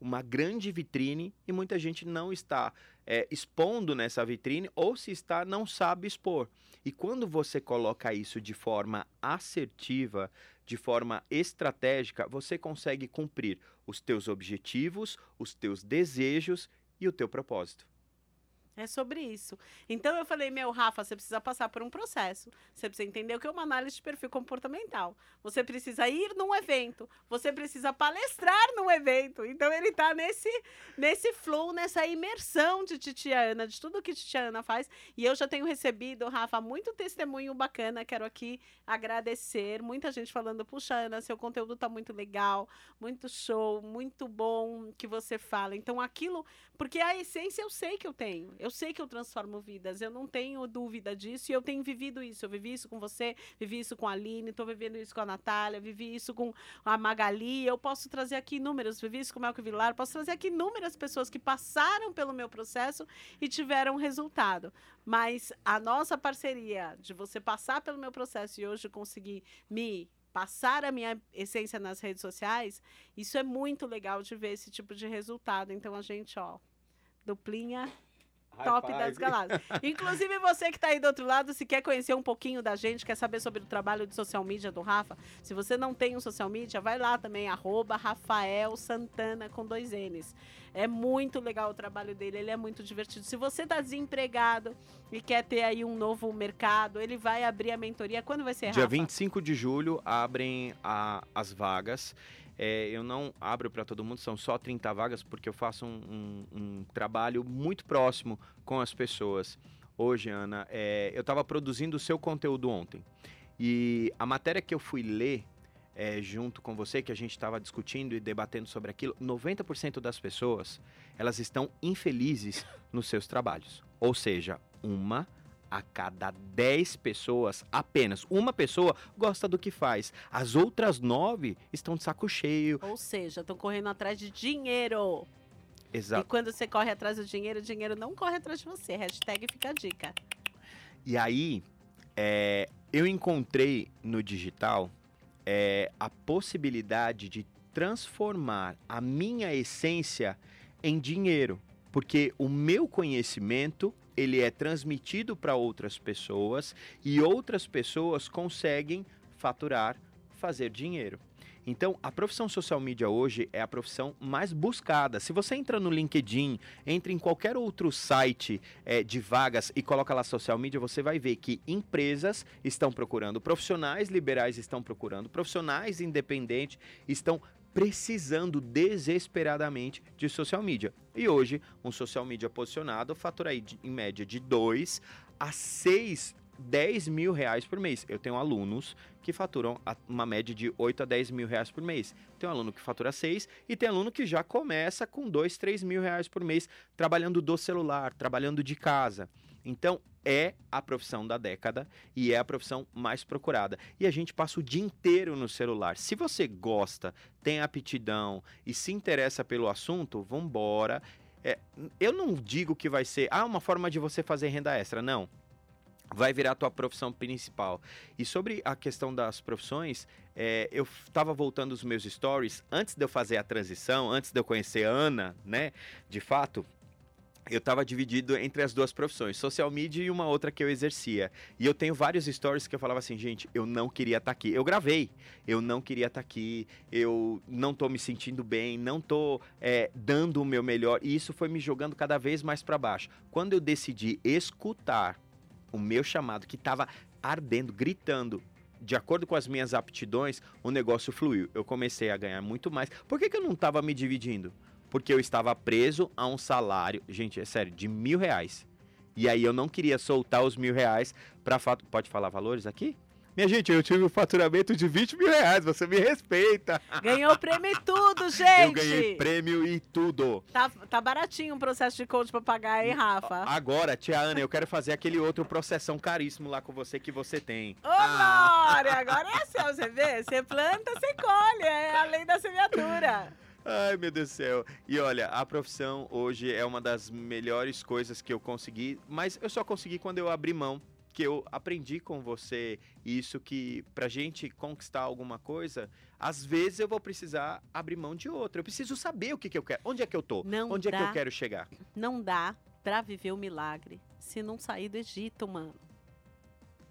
uma grande vitrine e muita gente não está é, expondo nessa vitrine ou se está não sabe expor. E quando você coloca isso de forma assertiva, de forma estratégica, você consegue cumprir os teus objetivos, os teus desejos e o teu propósito. É sobre isso. Então eu falei, meu, Rafa, você precisa passar por um processo. Você precisa entender o que é uma análise de perfil comportamental. Você precisa ir num evento. Você precisa palestrar num evento. Então ele está nesse, nesse flow, nessa imersão de Titiana, de tudo que Titiana faz. E eu já tenho recebido, Rafa, muito testemunho bacana. Quero aqui agradecer. Muita gente falando, puxa, Ana, seu conteúdo está muito legal, muito show, muito bom que você fala. Então aquilo, porque a essência eu sei que eu tenho. Eu Eu sei que eu transformo vidas, eu não tenho dúvida disso e eu tenho vivido isso. Eu vivi isso com você, vivi isso com a Aline, estou vivendo isso com a Natália, vivi isso com a Magali. Eu posso trazer aqui números, vivi isso com o Melco Vilar, posso trazer aqui inúmeras pessoas que passaram pelo meu processo e tiveram resultado. Mas a nossa parceria de você passar pelo meu processo e hoje conseguir me passar a minha essência nas redes sociais, isso é muito legal de ver esse tipo de resultado. Então a gente, ó, duplinha top das galáxias. Inclusive, você que está aí do outro lado, se quer conhecer um pouquinho da gente, quer saber sobre o trabalho de social media do Rafa, se você não tem um social media, vai lá também, arroba Rafael Santana com dois N's. É muito legal o trabalho dele, ele é muito divertido. Se você está desempregado e quer ter aí um novo mercado, ele vai abrir a mentoria. Quando vai ser, Dia Rafa? 25 de julho abrem a, as vagas. É, eu não abro para todo mundo, são só 30 vagas, porque eu faço um, um, um trabalho muito próximo com as pessoas. Hoje, Ana, é, eu estava produzindo o seu conteúdo ontem. E a matéria que eu fui ler é, junto com você, que a gente estava discutindo e debatendo sobre aquilo, 90% das pessoas, elas estão infelizes nos seus trabalhos. Ou seja, uma a cada 10 pessoas, apenas uma pessoa gosta do que faz. As outras nove estão de saco cheio. Ou seja, estão correndo atrás de dinheiro. Exato. E quando você corre atrás do dinheiro, o dinheiro não corre atrás de você. Hashtag fica a dica. E aí, é, eu encontrei no digital é, a possibilidade de transformar a minha essência em dinheiro. Porque o meu conhecimento ele é transmitido para outras pessoas e outras pessoas conseguem faturar, fazer dinheiro. Então, a profissão social media hoje é a profissão mais buscada. Se você entra no LinkedIn, entra em qualquer outro site é, de vagas e coloca lá social media, você vai ver que empresas estão procurando, profissionais liberais estão procurando, profissionais independentes estão precisando desesperadamente de social media. E hoje, um social media posicionado fatura aí de, em média de 2 a 6 10 mil reais por mês. Eu tenho alunos que faturam uma média de 8 a 10 mil reais por mês. Tem um aluno que fatura 6 e tem aluno que já começa com 2, 3 mil reais por mês trabalhando do celular, trabalhando de casa. Então, é a profissão da década e é a profissão mais procurada. E a gente passa o dia inteiro no celular. Se você gosta, tem aptidão e se interessa pelo assunto, vambora. É, eu não digo que vai ser ah, uma forma de você fazer renda extra, não vai virar a tua profissão principal. E sobre a questão das profissões, é, eu estava voltando os meus stories antes de eu fazer a transição, antes de eu conhecer a Ana, né? De fato, eu estava dividido entre as duas profissões, social media e uma outra que eu exercia. E eu tenho vários stories que eu falava assim, gente, eu não queria estar tá aqui. Eu gravei, eu não queria estar tá aqui, eu não estou me sentindo bem, não estou é, dando o meu melhor. E isso foi me jogando cada vez mais para baixo. Quando eu decidi escutar o meu chamado, que estava ardendo, gritando, de acordo com as minhas aptidões, o negócio fluiu. Eu comecei a ganhar muito mais. Por que, que eu não estava me dividindo? Porque eu estava preso a um salário, gente, é sério, de mil reais. E aí eu não queria soltar os mil reais para fato. Pode falar valores aqui? Minha gente, eu tive um faturamento de 20 mil reais, você me respeita. Ganhou prêmio e tudo, gente. Eu ganhei prêmio e tudo. Tá, tá baratinho o processo de coach pra pagar, hein, Rafa? Agora, tia Ana, eu quero fazer aquele outro processão caríssimo lá com você que você tem. Ô, ah. Glória, agora é assim, você vê? Você planta, você colhe, é a lei da semeadura. Ai, meu Deus do céu. E olha, a profissão hoje é uma das melhores coisas que eu consegui, mas eu só consegui quando eu abri mão que eu aprendi com você isso que pra gente conquistar alguma coisa, às vezes eu vou precisar abrir mão de outra. Eu preciso saber o que, que eu quero. Onde é que eu tô? Não Onde dá, é que eu quero chegar? Não dá pra viver o milagre se não sair do Egito, mano.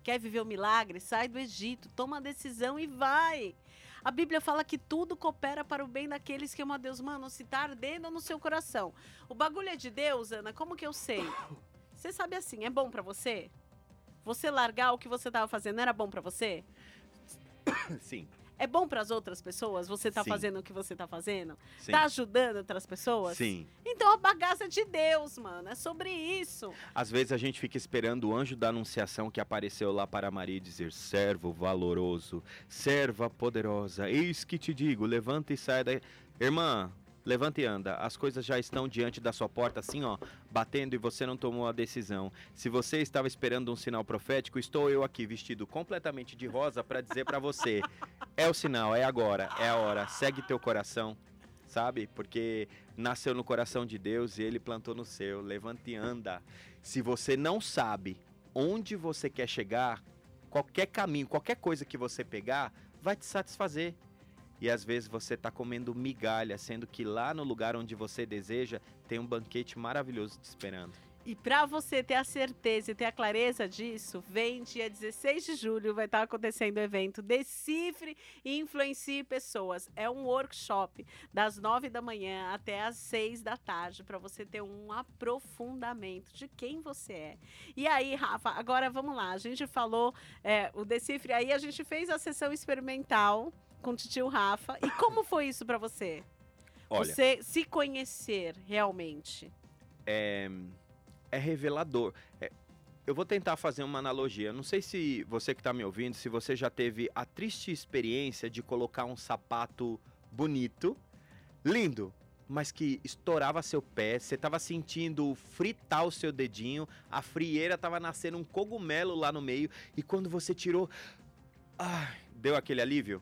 Quer viver o milagre? Sai do Egito, toma a decisão e vai. A Bíblia fala que tudo coopera para o bem daqueles que amam a Deus. Mano, se tá ardendo no seu coração. O bagulho é de Deus, Ana, como que eu sei? Você sabe assim, é bom para você? Você largar o que você estava fazendo era bom para você? Sim. É bom para as outras pessoas você tá Sim. fazendo o que você tá fazendo? Sim. Tá ajudando outras pessoas? Sim. Então a bagaça é de Deus, mano. É sobre isso. Às vezes a gente fica esperando o anjo da anunciação que apareceu lá para Maria dizer: servo valoroso, serva poderosa, eis que te digo, levanta e sai da. Irmã, levanta e anda. As coisas já estão diante da sua porta, assim, ó, batendo e você não tomou a decisão. Se você estava esperando um sinal profético, estou eu aqui vestido completamente de rosa para dizer para você: é o sinal, é agora, é a hora. Segue teu coração, sabe? Porque nasceu no coração de Deus e ele plantou no seu. Levanta e anda. Se você não sabe onde você quer chegar, qualquer caminho, qualquer coisa que você pegar, vai te satisfazer. E às vezes você está comendo migalha, sendo que lá no lugar onde você deseja tem um banquete maravilhoso te esperando. E para você ter a certeza e ter a clareza disso, vem dia 16 de julho, vai estar acontecendo o evento Decifre e Influencie Pessoas. É um workshop das 9 da manhã até as 6 da tarde, para você ter um aprofundamento de quem você é. E aí, Rafa, agora vamos lá. A gente falou é, o Decifre, aí a gente fez a sessão experimental com o tio Rafa. E como foi isso para você? Olha, Você se conhecer realmente. é, é revelador. É, eu vou tentar fazer uma analogia. Não sei se você que está me ouvindo, se você já teve a triste experiência de colocar um sapato bonito, lindo, mas que estourava seu pé, você estava sentindo fritar o seu dedinho, a frieira estava nascendo um cogumelo lá no meio, e quando você tirou, ai, deu aquele alívio?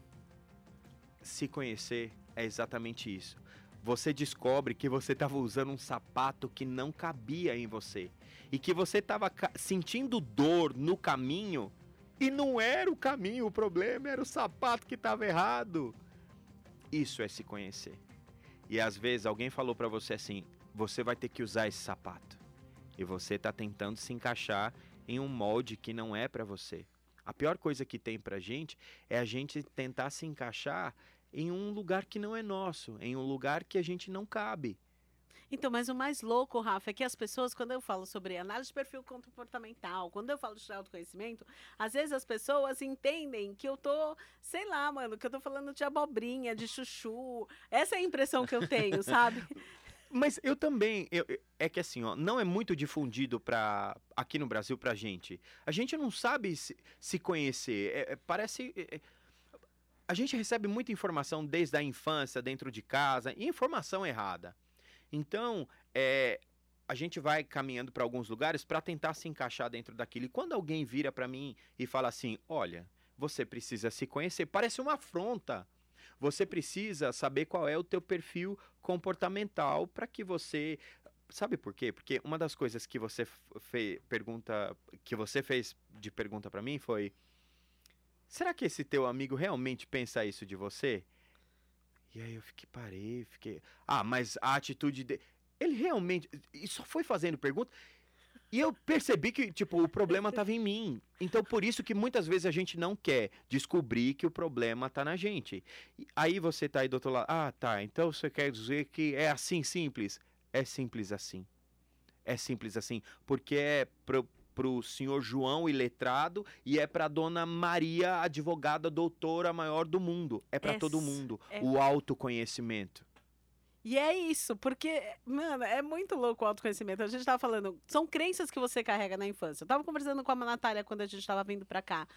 Se conhecer é exatamente isso. Você descobre que você estava usando um sapato que não cabia em você e que você estava sentindo dor no caminho e não era o caminho, o problema era o sapato que estava errado. Isso é se conhecer. E às vezes alguém falou para você assim: você vai ter que usar esse sapato. E você está tentando se encaixar em um molde que não é para você. A pior coisa que tem pra gente é a gente tentar se encaixar em um lugar que não é nosso, em um lugar que a gente não cabe. Então, mas o mais louco, Rafa, é que as pessoas, quando eu falo sobre análise de perfil comportamental, quando eu falo de autoconhecimento, às vezes as pessoas entendem que eu tô, sei lá, mano, que eu tô falando de abobrinha, de chuchu. Essa é a impressão que eu tenho, sabe? Mas eu também, eu- é que assim, ó, não é muito difundido para aqui no Brasil pra gente. A gente não sabe se, se conhecer. É- é- parece. é- é- a gente recebe muita informação desde a infância, dentro de casa, e informação errada. Então, é, a gente vai caminhando para alguns lugares para tentar se encaixar dentro daquilo. E quando alguém vira para mim e fala assim: olha, você precisa se conhecer, parece uma afronta. Você precisa saber qual é o teu perfil comportamental para que você sabe por quê? Porque uma das coisas que você fe- pergunta que você fez de pergunta para mim foi será que esse teu amigo realmente pensa isso de você? E aí eu fiquei parei, fiquei ah, mas a atitude dele ele realmente e só foi fazendo pergunta e eu percebi que, tipo, o problema estava em mim. Então, por isso que muitas vezes a gente não quer descobrir que o problema tá na gente. E Aí você tá aí do outro lado. Ah, tá. Então você quer dizer que é assim simples? É simples assim. É simples assim. Porque é pro, pro senhor João iletrado e é pra dona Maria, advogada, doutora maior do mundo. É pra todo Essa mundo. é- O autoconhecimento. E é isso, porque, mano, é muito louco o autoconhecimento. A gente tava falando, são crenças que você carrega na infância. Eu tava conversando com a Natália quando a gente tava vindo pra cá.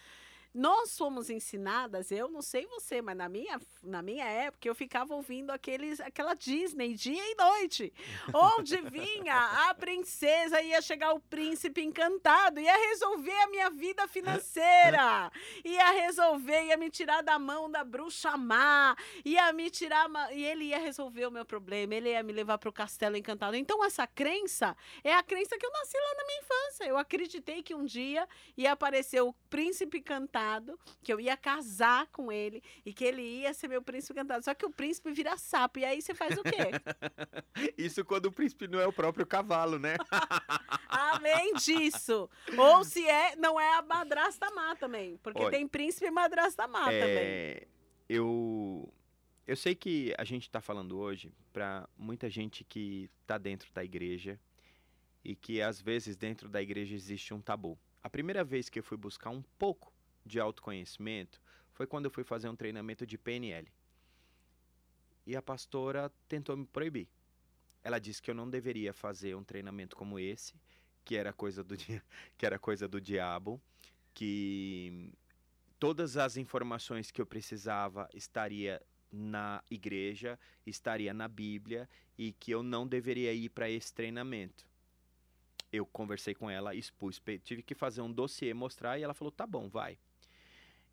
Nós fomos ensinadas, eu não sei você, mas na minha, na minha época eu ficava ouvindo aqueles, aquela Disney dia e noite, onde vinha a princesa, ia chegar o príncipe encantado, ia resolver a minha vida financeira, ia resolver, ia me tirar da mão da bruxa má, ia me tirar e ele ia resolver o meu problema, ele ia me levar para o castelo encantado. Então essa crença é a crença que eu nasci lá na minha infância. Eu acreditei que um dia ia aparecer o príncipe encantado, que eu ia casar com ele e que ele ia ser meu príncipe encantado. Só que o príncipe vira sapo e aí você faz o quê? Isso quando o príncipe não é o próprio cavalo, né? Além disso, ou se é, não é a madrasta má também, porque Olha, tem príncipe e madrasta má também. É, eu eu sei que a gente está falando hoje para muita gente que está dentro da igreja e que às vezes dentro da igreja existe um tabu. A primeira vez que eu fui buscar um pouco de autoconhecimento foi quando eu fui fazer um treinamento de PNL. E a pastora tentou me proibir. Ela disse que eu não deveria fazer um treinamento como esse, que era coisa do que era coisa do diabo, que todas as informações que eu precisava estaria na igreja, estaria na Bíblia e que eu não deveria ir para esse treinamento. Eu conversei com ela, expus, tive que fazer um dossiê, mostrar e ela falou: tá bom, vai.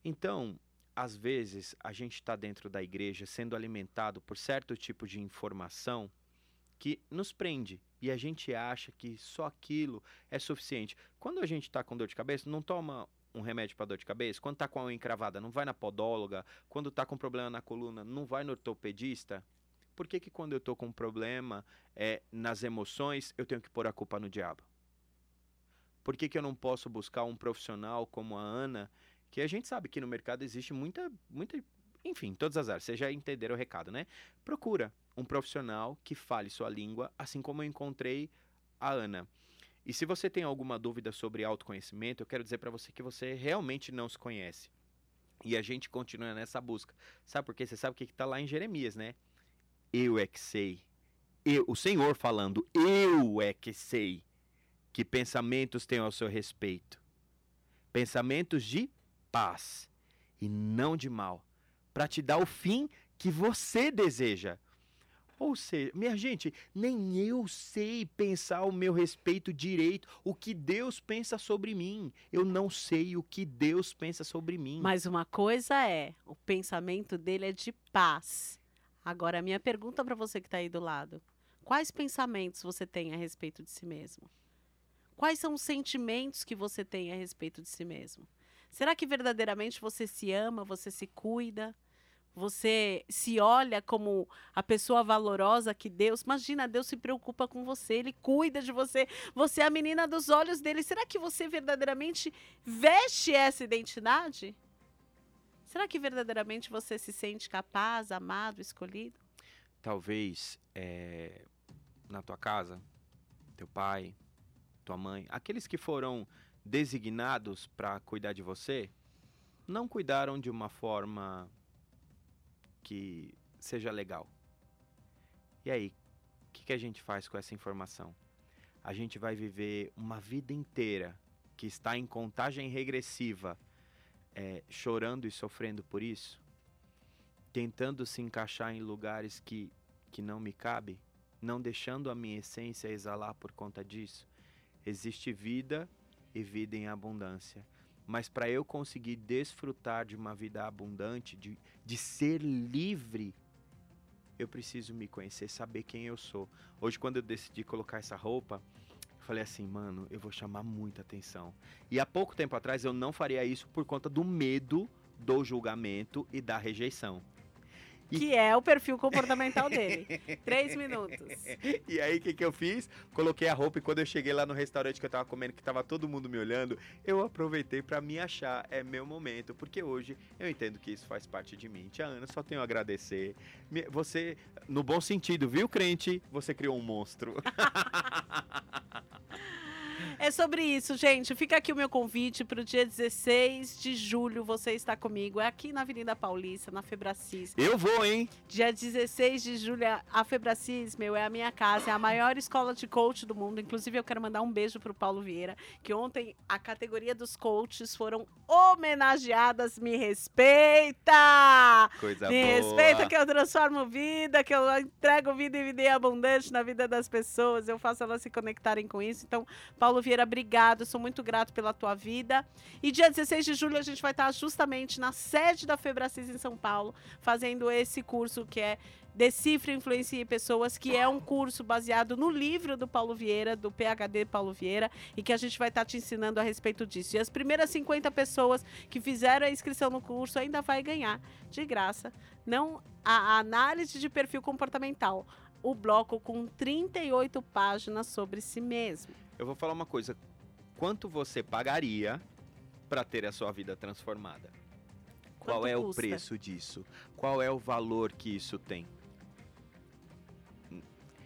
Então, às vezes, a gente está dentro da igreja sendo alimentado por certo tipo de informação que nos prende e a gente acha que só aquilo é suficiente. Quando a gente está com dor de cabeça, não toma um remédio para dor de cabeça. Quando está com a unha encravada, não vai na podóloga. Quando está com problema na coluna, não vai no ortopedista. Por que, que quando eu estou com um problema é, nas emoções, eu tenho que pôr a culpa no diabo? Por que, que eu não posso buscar um profissional como a Ana, que a gente sabe que no mercado existe muita, muita enfim, todas as áreas, vocês já entenderam o recado, né? Procura um profissional que fale sua língua, assim como eu encontrei a Ana. E se você tem alguma dúvida sobre autoconhecimento, eu quero dizer para você que você realmente não se conhece. E a gente continua nessa busca. Sabe por quê? Você sabe o que está lá em Jeremias, né? Eu é que sei. Eu, o Senhor falando, eu é que sei que pensamentos tenho ao seu respeito. Pensamentos de paz e não de mal, para te dar o fim que você deseja. Ou seja, minha gente, nem eu sei pensar o meu respeito direito, o que Deus pensa sobre mim. Eu não sei o que Deus pensa sobre mim. Mas uma coisa é, o pensamento dele é de paz. Agora, a minha pergunta para você que está aí do lado: quais pensamentos você tem a respeito de si mesmo? Quais são os sentimentos que você tem a respeito de si mesmo? Será que verdadeiramente você se ama, você se cuida? Você se olha como a pessoa valorosa que Deus. Imagina, Deus se preocupa com você, Ele cuida de você. Você é a menina dos olhos dele. Será que você verdadeiramente veste essa identidade? Será que verdadeiramente você se sente capaz, amado, escolhido? Talvez é, na tua casa, teu pai, tua mãe, aqueles que foram designados para cuidar de você, não cuidaram de uma forma que seja legal. E aí, o que, que a gente faz com essa informação? A gente vai viver uma vida inteira que está em contagem regressiva, é, chorando e sofrendo por isso, tentando se encaixar em lugares que, que não me cabe, não deixando a minha essência exalar por conta disso. Existe vida e vida em abundância. Mas para eu conseguir desfrutar de uma vida abundante, de, de ser livre, eu preciso me conhecer, saber quem eu sou. Hoje, quando eu decidi colocar essa roupa, eu falei assim, mano, eu vou chamar muita atenção. E há pouco tempo atrás eu não faria isso por conta do medo do julgamento e da rejeição. Que é o perfil comportamental dele. Três minutos. E aí, o que, que eu fiz? Coloquei a roupa e quando eu cheguei lá no restaurante que eu tava comendo, que tava todo mundo me olhando, eu aproveitei para me achar. É meu momento, porque hoje eu entendo que isso faz parte de mim. Tia Ana, só tenho a agradecer. Você, no bom sentido, viu, crente? Você criou um monstro. É sobre isso, gente. Fica aqui o meu convite para o dia 16 de julho. Você está comigo. É aqui na Avenida Paulista, na Febracis. Eu vou, hein? Dia 16 de julho, a Febracis, meu, é a minha casa. É a maior escola de coach do mundo. Inclusive, eu quero mandar um beijo para o Paulo Vieira, que ontem a categoria dos coaches foram homenageadas. Me respeita! Coisa Me boa. respeita que eu transformo vida, que eu entrego vida e vida abundante na vida das pessoas. Eu faço elas se conectarem com isso. Então, Paulo Vieira, obrigado. Sou muito grato pela tua vida. E dia 16 de julho a gente vai estar justamente na sede da Febracis em São Paulo, fazendo esse curso que é Decifre, Influencie Pessoas, que é um curso baseado no livro do Paulo Vieira, do PHD Paulo Vieira, e que a gente vai estar te ensinando a respeito disso. E as primeiras 50 pessoas que fizeram a inscrição no curso ainda vai ganhar de graça. Não a análise de perfil comportamental, o bloco com 38 páginas sobre si mesmo. Eu vou falar uma coisa. Quanto você pagaria para ter a sua vida transformada? Qual Quanto é o custa? preço disso? Qual é o valor que isso tem?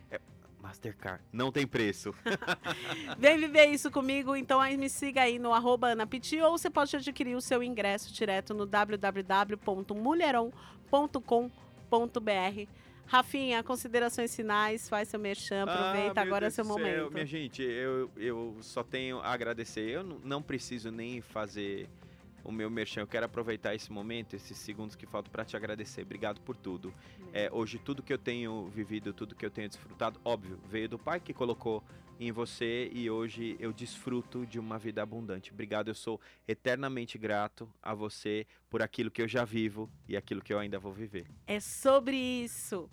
É, Mastercard. Não tem preço. Vem viver isso comigo, então aí me siga aí no arroba Ana Piti, ou você pode adquirir o seu ingresso direto no www.mulheron.com.br. Rafinha, considerações finais, faz seu merchan, aproveita, Ah, agora é Deus seu do céu, momento. Minha gente, eu, eu só tenho a agradecer. Eu não, não preciso nem fazer o meu merchan. Eu quero aproveitar esse momento, esses segundos que faltam para te agradecer. Obrigado por tudo. É, hoje, tudo que eu tenho vivido, tudo que eu tenho desfrutado, óbvio, veio do Pai que colocou em você e hoje eu desfruto de uma vida abundante. Obrigado, eu sou eternamente grato a você por aquilo que eu já vivo e aquilo que eu ainda vou viver. É sobre isso.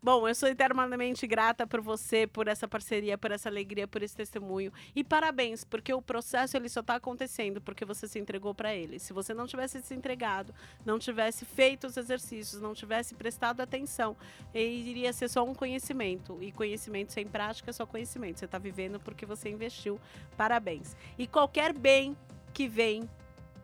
Bom, eu sou eternamente grata por você, por essa parceria, por essa alegria, por esse testemunho. E parabéns, porque o processo ele só está acontecendo porque você se entregou para ele. Se você não tivesse se entregado, não tivesse feito os exercícios, não tivesse prestado atenção, iria ser só um conhecimento. E conhecimento sem prática é só conhecimento. Você está vivendo porque você investiu. Parabéns. E qualquer bem que vem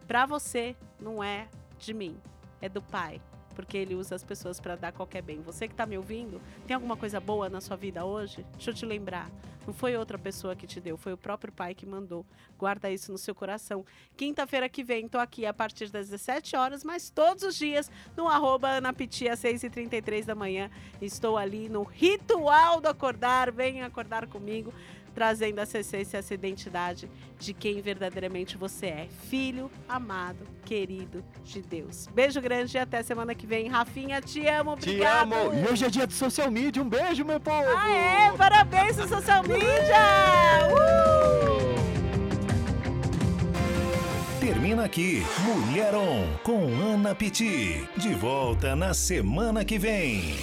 para você não é de mim, é do Pai porque ele usa as pessoas para dar qualquer bem. Você que está me ouvindo, tem alguma coisa boa na sua vida hoje? Deixa eu te lembrar. Não foi outra pessoa que te deu, foi o próprio pai que mandou. Guarda isso no seu coração. Quinta-feira que vem, tô aqui a partir das 17 horas, mas todos os dias no arroba Anapiti, às 6h33 da manhã. Estou ali no ritual do acordar. Venha acordar comigo trazendo essa essência, essa identidade de quem verdadeiramente você é. Filho amado, querido de Deus. Beijo grande e até semana que vem. Rafinha, te amo, obrigado. Te amo. E hoje é dia de social media. Um beijo, meu povo. Ah, é? Parabéns social media. Uh! Termina aqui Mulher On com Ana Piti. De volta na semana que vem.